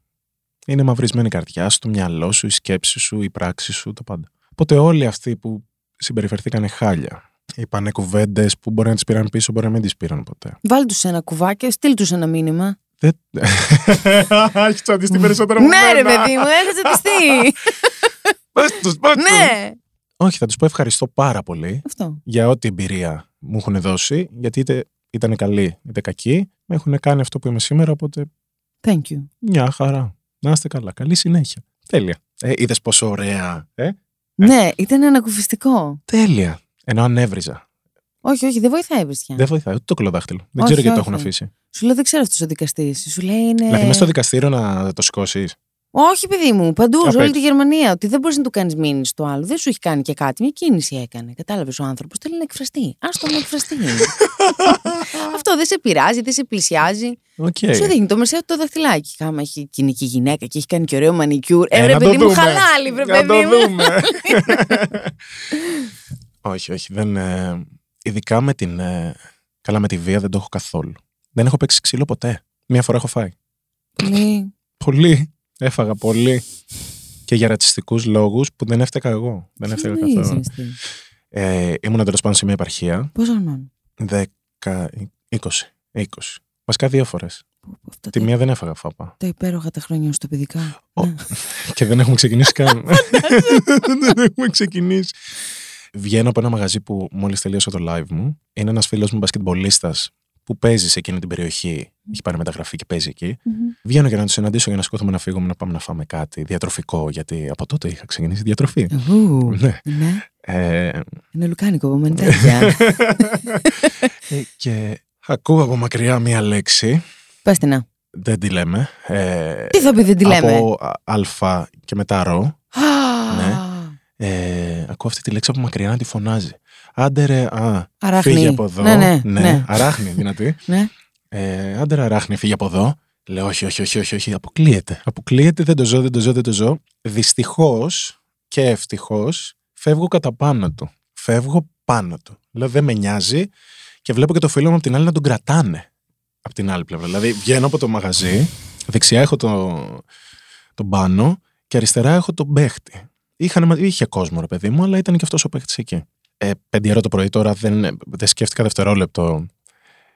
Είναι μαυρισμένη η καρδιά σου, το μυαλό σου, η σκέψη σου, η πράξη σου, το πάντα. Οπότε όλοι αυτοί που συμπεριφερθήκανε χάλια, είπανε κουβέντες που μπορεί να τις πήραν πίσω, μπορεί να μην τις πήραν ποτέ. Βάλ τους ένα κουβάκι, στείλ τους ένα μήνυμα. Δεν... Έχει τσαντιστεί περισσότερο ναι, ρε παιδί μου, έχασε τσαντιστεί. Πες τους, πες τους. ναι. Όχι, θα τους πω ευχαριστώ πάρα πολύ Αυτό. για ό,τι εμπειρία μου έχουν δώσει, γιατί είτε ήταν καλή είτε κακή, με έχουν κάνει αυτό που είμαι σήμερα, οπότε Thank you. Μια χαρά. Να είστε καλά. Καλή συνέχεια. Τέλεια. Ε, Είδες πόσο ωραία. Ε; Ναι, ήταν ανακουφιστικό. Τέλεια. Ενώ αν έβριζα. Όχι, όχι, δεν βοηθάει η βριστιά. Δεν βοηθάει ούτε το κωλοδάχτυλο. Δεν Όχι, ξέρω γιατί το όχι. έχουν αφήσει. Σου λέω δεν ξέρω αυτός ο δικαστής. Σου λέει είναι. Δηλαδή, μέσα στο δικαστήριο να το σηκώσεις. Όχι, παιδί μου, παντού, Απ' σε όλη έξω. τη Γερμανία. Ότι δεν μπορείς να του κάνεις μήνυση στο άλλο. Δεν σου έχει κάνει και κάτι. Μια κίνηση έκανε. Κατάλαβες ο άνθρωπος. Θέλει να εκφραστεί. Άστο να εκφραστεί. Αυτό δεν σε πειράζει, δεν σε πλησιάζει. Οκ. Σου δείχνει το μεσαίο το δαχτυλάκι. Κι άμα είναι και γυναίκα και έχει κάνει και ωραίο μανικιούρ. Ε, Ε, ρε να το παιδί μου, δούμε. χαλάλι, βρε Να το παιδί μου. δούμε. όχι, όχι. Δεν, ε, ειδικά με την. ε, καλά, με τη βία δεν το έχω καθόλου. Δεν έχω παίξει ξύλο ποτέ. Μία φορά έχω φάει. Πολύ. Πολύ. Έφαγα πολύ. Και για ρατσιστικούς λόγους που δεν έφτακα εγώ. Δεν έφτακα Τι καθόλου. είσαι, εσύ. Ε, ήμουν τέλος πάντων σε μια επαρχία. Πόσο χρονών. 10, 20. 20. Βασικά δύο φορές. Αυτά Τη τα, μία δεν έφαγα φάπα. τα υπέροχα τα χρόνια στο παιδικά. Ο- Ναι. Και δεν έχουμε ξεκινήσει καν. δεν έχουμε ξεκινήσει. Βγαίνω από ένα μαγαζί που μόλις τελείωσε το live μου. Είναι ένας φίλος μου μπασκετμπολίστας που παίζει σε εκείνη την περιοχή. Έχει πάρει μεταγραφή και παίζει εκεί. Μμμ. Βγαίνω για να τους συναντήσω για να σκόθουμε να φύγουμε να πάμε να φάμε κάτι διατροφικό. Γιατί από τότε είχα ξεκινήσει διατροφή. Ου, ναι. Ναι, Ε, είναι λουκάνικο από μεντέρια. ε, και ακούω από μακριά μία λέξη. Πες την να. Δεν τη λέμε. Ε, Τι θα πει δεν τη λέμε; Από α- α και μετά ρο. Α, ναι. Ε, ακούω αυτή τη λέξη από μακριά να τη φωνάζει. Άντε ρε, α, Αράχνη. φύγε από εδώ. Ναι, ναι, ναι. αράχνη, δυνατή. Ναι. Ε, άντε ρε, αράχνη, φύγε από εδώ. Λέω, όχι, όχι, όχι, όχι, όχι, αποκλείεται. Αποκλείεται, δεν το ζω, δεν το ζω, δεν το ζω. Δυστυχώς και ευτυχώς φεύγω κατά πάνω του. Φεύγω πάνω του. Λέω, δεν με νοιάζει και βλέπω και το φίλο μου από την άλλη να τον κρατάνε. Από την άλλη πλευρά. Δηλαδή, βγαίνω από το μαγαζί, δεξιά έχω το, τον πάνω και αριστερά έχω τον παίχτη. Είχαν, είχε κόσμο, ρε παιδί μου, αλλά ήταν και αυτός ο παίχτης εκεί. Ε, πέντε ώρα το πρωί τώρα δεν, δεν σκέφτηκα δευτερόλεπτο.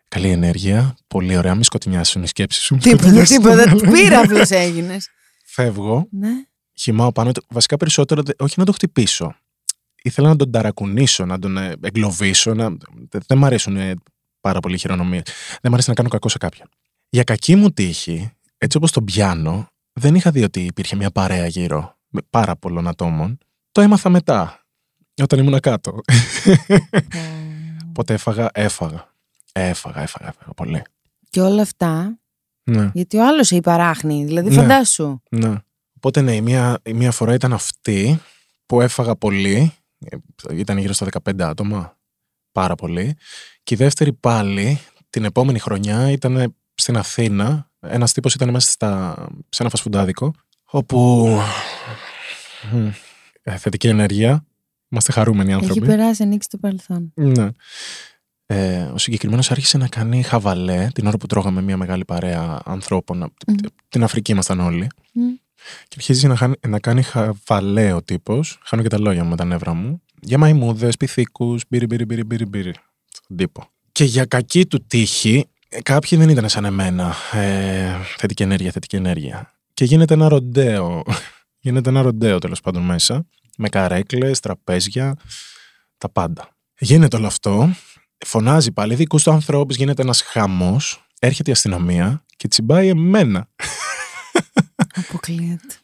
Καλή ενέργεια. Πολύ ωραία. Μη σκοτεινιάσουν οι σκέψεις σου. μη Τίποτα, σκοτεινιάσεις τίποτα. τον άλλον. Πύραυλος έγινες. Φεύγω, Ναι. χυμάω πάνω. του. Βασικά περισσότερο, δε- όχι να το χτυπήσω. Ήθελα να τον ταρακουνήσω, να τον ε, εγκλωβίσω. Να... δε- Δεν μ' αρέσουν ε, πάρα πολύ οι χειρονομίες. Δεν μ' αρέσει να κάνω κακό σε κάποιον. Για κακή μου τύχη, έτσι όπως τον πιάνω, δεν είχα δει ότι υπήρχε μια παρέα γύρω με πάρα πολλών ατόμων. Το έμαθα μετά, όταν ήμουν κάτω. Οπότε έφαγα, έφαγα. Έφαγα, έφαγα, έφαγα πολύ. Και όλα αυτά, Ναι, γιατί ο άλλος σε υπαράχνει. Δηλαδή Ναι. φαντάσου. ναι. Οπότε ναι, η μία, η μία φορά ήταν αυτή που έφαγα πολύ. Ε, Ήταν γύρω στα 15 άτομα. Πάρα πολύ. Και η δεύτερη πάλι, την επόμενη χρονιά, ήταν στην Αθήνα. Ένας τύπος ήταν μέσα στα, σε ένα φασφουντάδικο, όπου... μ, ε, θετική ενέργεια. Είμαστε χαρούμενοι Έχει άνθρωποι. περάσει, ανοίξει το παρελθόν. Ναι. Ε, ο συγκεκριμένος άρχισε να κάνει χαβαλέ την ώρα που τρώγαμε μια μεγάλη παρέα ανθρώπων. απ' Μμμ. Την Αφρική ήμασταν όλοι. Μμ. Και αρχίζει να, χάνει- να κάνει χαβαλέ ο τύπος. Χάνω και τα λόγια μου με τα νεύρα μου. Για μαϊμούδες, πιθήκους, μπύρι, μπύρι, μπύρι, μπύρι, μπύρι. Στον τύπο. Και για κακή του τύχη, ε, κάποιοι δεν ήταν σαν εμένα. Ε, θετική ενέργεια, θετική ενέργεια. Και γίνεται ένα ροντέο. γίνεται ένα ροντέο τέλος πάντων μέσα. Με καρέκλες, τραπέζια, τα πάντα. Γίνεται όλο αυτό. Φωνάζει πάλι δικού του ανθρώπους, γίνεται ένας χαμός. Έρχεται η αστυνομία και τσιμπάει εμένα. Αποκλείεται.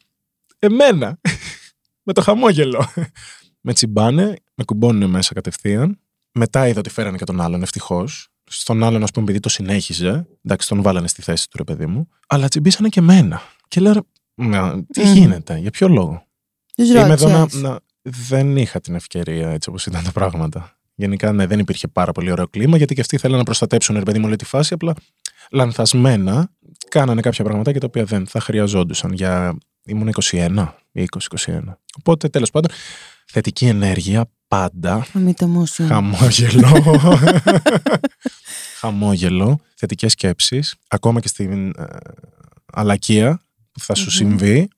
Εμένα. με το χαμόγελο. με τσιμπάνε, με κουμπώνουν μέσα κατευθείαν. Μετά είδα ότι φέρανε και τον άλλον, ευτυχώς. Στον άλλον, ας πούμε, επειδή το συνέχιζε. Εντάξει, τον βάλανε στη θέση του, ρε παιδί μου. Αλλά τσιμπήσανε και εμένα. Και λέω, ρε, «Μα, τι Μμμ. γίνεται, για ποιο λόγο; Τους Είμαι εδώ να, ρώτησες. να- Δεν είχα την ευκαιρία έτσι όπως ήταν τα πράγματα. Γενικά, ναι, δεν υπήρχε πάρα πολύ ωραίο κλίμα, γιατί και αυτοί θέλανε να προστατέψουν, ρε παιδί μου, όλη τη φάση. Απλά λανθασμένα κάνανε κάποια πραγματάκια τα οποία δεν θα χρειαζόντουσαν. Για... Ήμουν 21 ή 20-21. Οπότε, τέλος πάντων, θετική ενέργεια πάντα. Αμύταμόσιο. Χαμόγελο. Χαμόγελο. Θετικές σκέψεις. Ακόμα και στην ε, αλακία που θα σου Μμμ. συμβεί.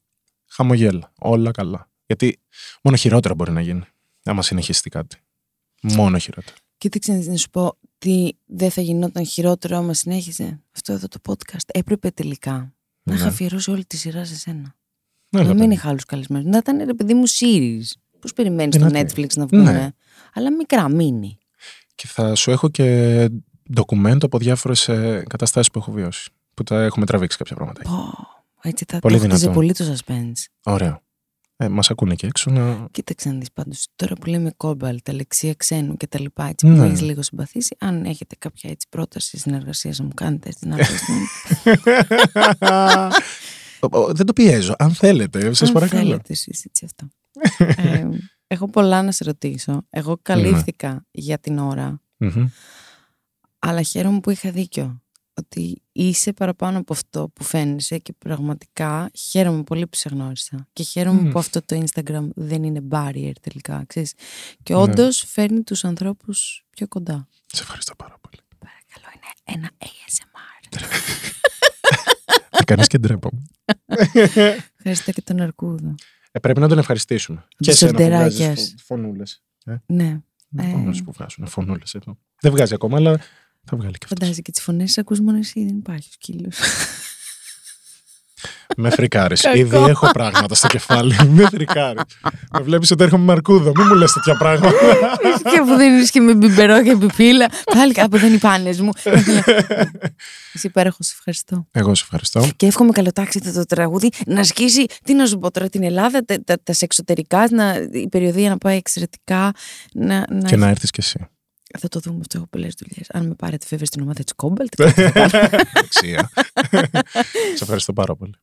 Χαμογέλα. Όλα καλά. Γιατί μόνο χειρότερα μπορεί να γίνει. Άμα συνεχιστεί κάτι. Μόνο χειρότερα. Κοίταξε να σου πω τι δεν θα γινόταν χειρότερο άμα συνέχιζε αυτό εδώ το podcast. Έπρεπε τελικά να Ναι. είχα αφιερώσει όλη τη σειρά σε σένα. Ναι, να ρε, μην παιδί. είχα άλλους καλεσμένους. Να ήταν ρε παιδί μου series. Πώς περιμένεις το Δυνατή. Netflix να βγουν. Ναι. Αλλά μικρά, μίνι. Και θα σου έχω και ντοκουμέντο από διάφορες ε, καταστάσεις που έχω βιώσει. που τα έχουμε τραβήξει κάποια πράγματα. Πω, έτσι θα Πολύ το χτίζει δυνατό. πολύ το suspense. Ωραία. Ε, Μας ακούνε και έξω να. Κοίταξε να δεις πάντως, τώρα που λέμε κόμπαλ, τα λεξία ξένου και τα λοιπά, έτσι που Ναι. ναι. έχεις λίγο συμπαθήσει, αν έχετε κάποια έτσι πρόταση συνεργασία να μου κάνετε στην άκρη Ο- ο- Δεν το πιέζω. Αν θέλετε, σας Αν παρακαλώ. θέλετε εσείς έτσι αυτό. ε, έχω πολλά να σε ρωτήσω. Εγώ καλύφθηκα για την ώρα, Μμμ. αλλά χαίρομαι που είχα δίκιο. Ότι είσαι παραπάνω από αυτό που φαίνεσαι και πραγματικά χαίρομαι πολύ που σε γνώρισα. Και χαίρομαι Μμ. που αυτό το Instagram δεν είναι barrier τελικά. Ξέρεις. Και Ναι. όντως φέρνει τους ανθρώπους πιο κοντά. Σε ευχαριστώ πάρα πολύ. Παρακαλώ, είναι ένα ASMR. Θα κάνεις και ντρέπομαι. Ευχαριστώ και τον Αρκούδο. Ε, πρέπει να τον ευχαριστήσουμε. Και Τους εσένα που σορτεράκιας. βγάζεις φω- φωνούλες. Ναι, Ε. Ε. Φωνούλες που βγάζουν. Φωνούλες εδώ. Δεν βγάζει ακόμα, αλλά θα βγάλει και αυτός. φαντάζεσαι και τις φωνές τις ακούς μόνο εσύ, δεν υπάρχει ο σκύλος. Με φρικάρεις. Κακό. Ήδη έχω πράγματα στο κεφάλι. Με φρικάρεις. Με βλέπεις ότι έρχομαι με αρκούδο. Μην μου λες τέτοια πράγματα. και που δεν είσαι και με μπιμπερό και πιπίλα. Πάλι κάπου δεν είναι οι πάνες μου. Είσαι υπέροχος, σε ευχαριστώ. Εγώ σε ευχαριστώ. Και εύχομαι καλοτάξιδο το τραγούδι να σκίσει, τι να σου πω τώρα, την Ελλάδα, τα, τα, τα εξωτερικά, να, η περιοδία να πάει εξαιρετικά. Να, να... Και να έρθεις κι εσύ. Θα το δούμε αυτό, έχω πολλές δουλειές. Αν με πάρετε βέβαια στην ομάδα της Κόμπαλτ. Αξία. σε ευχαριστώ πάρα πολύ.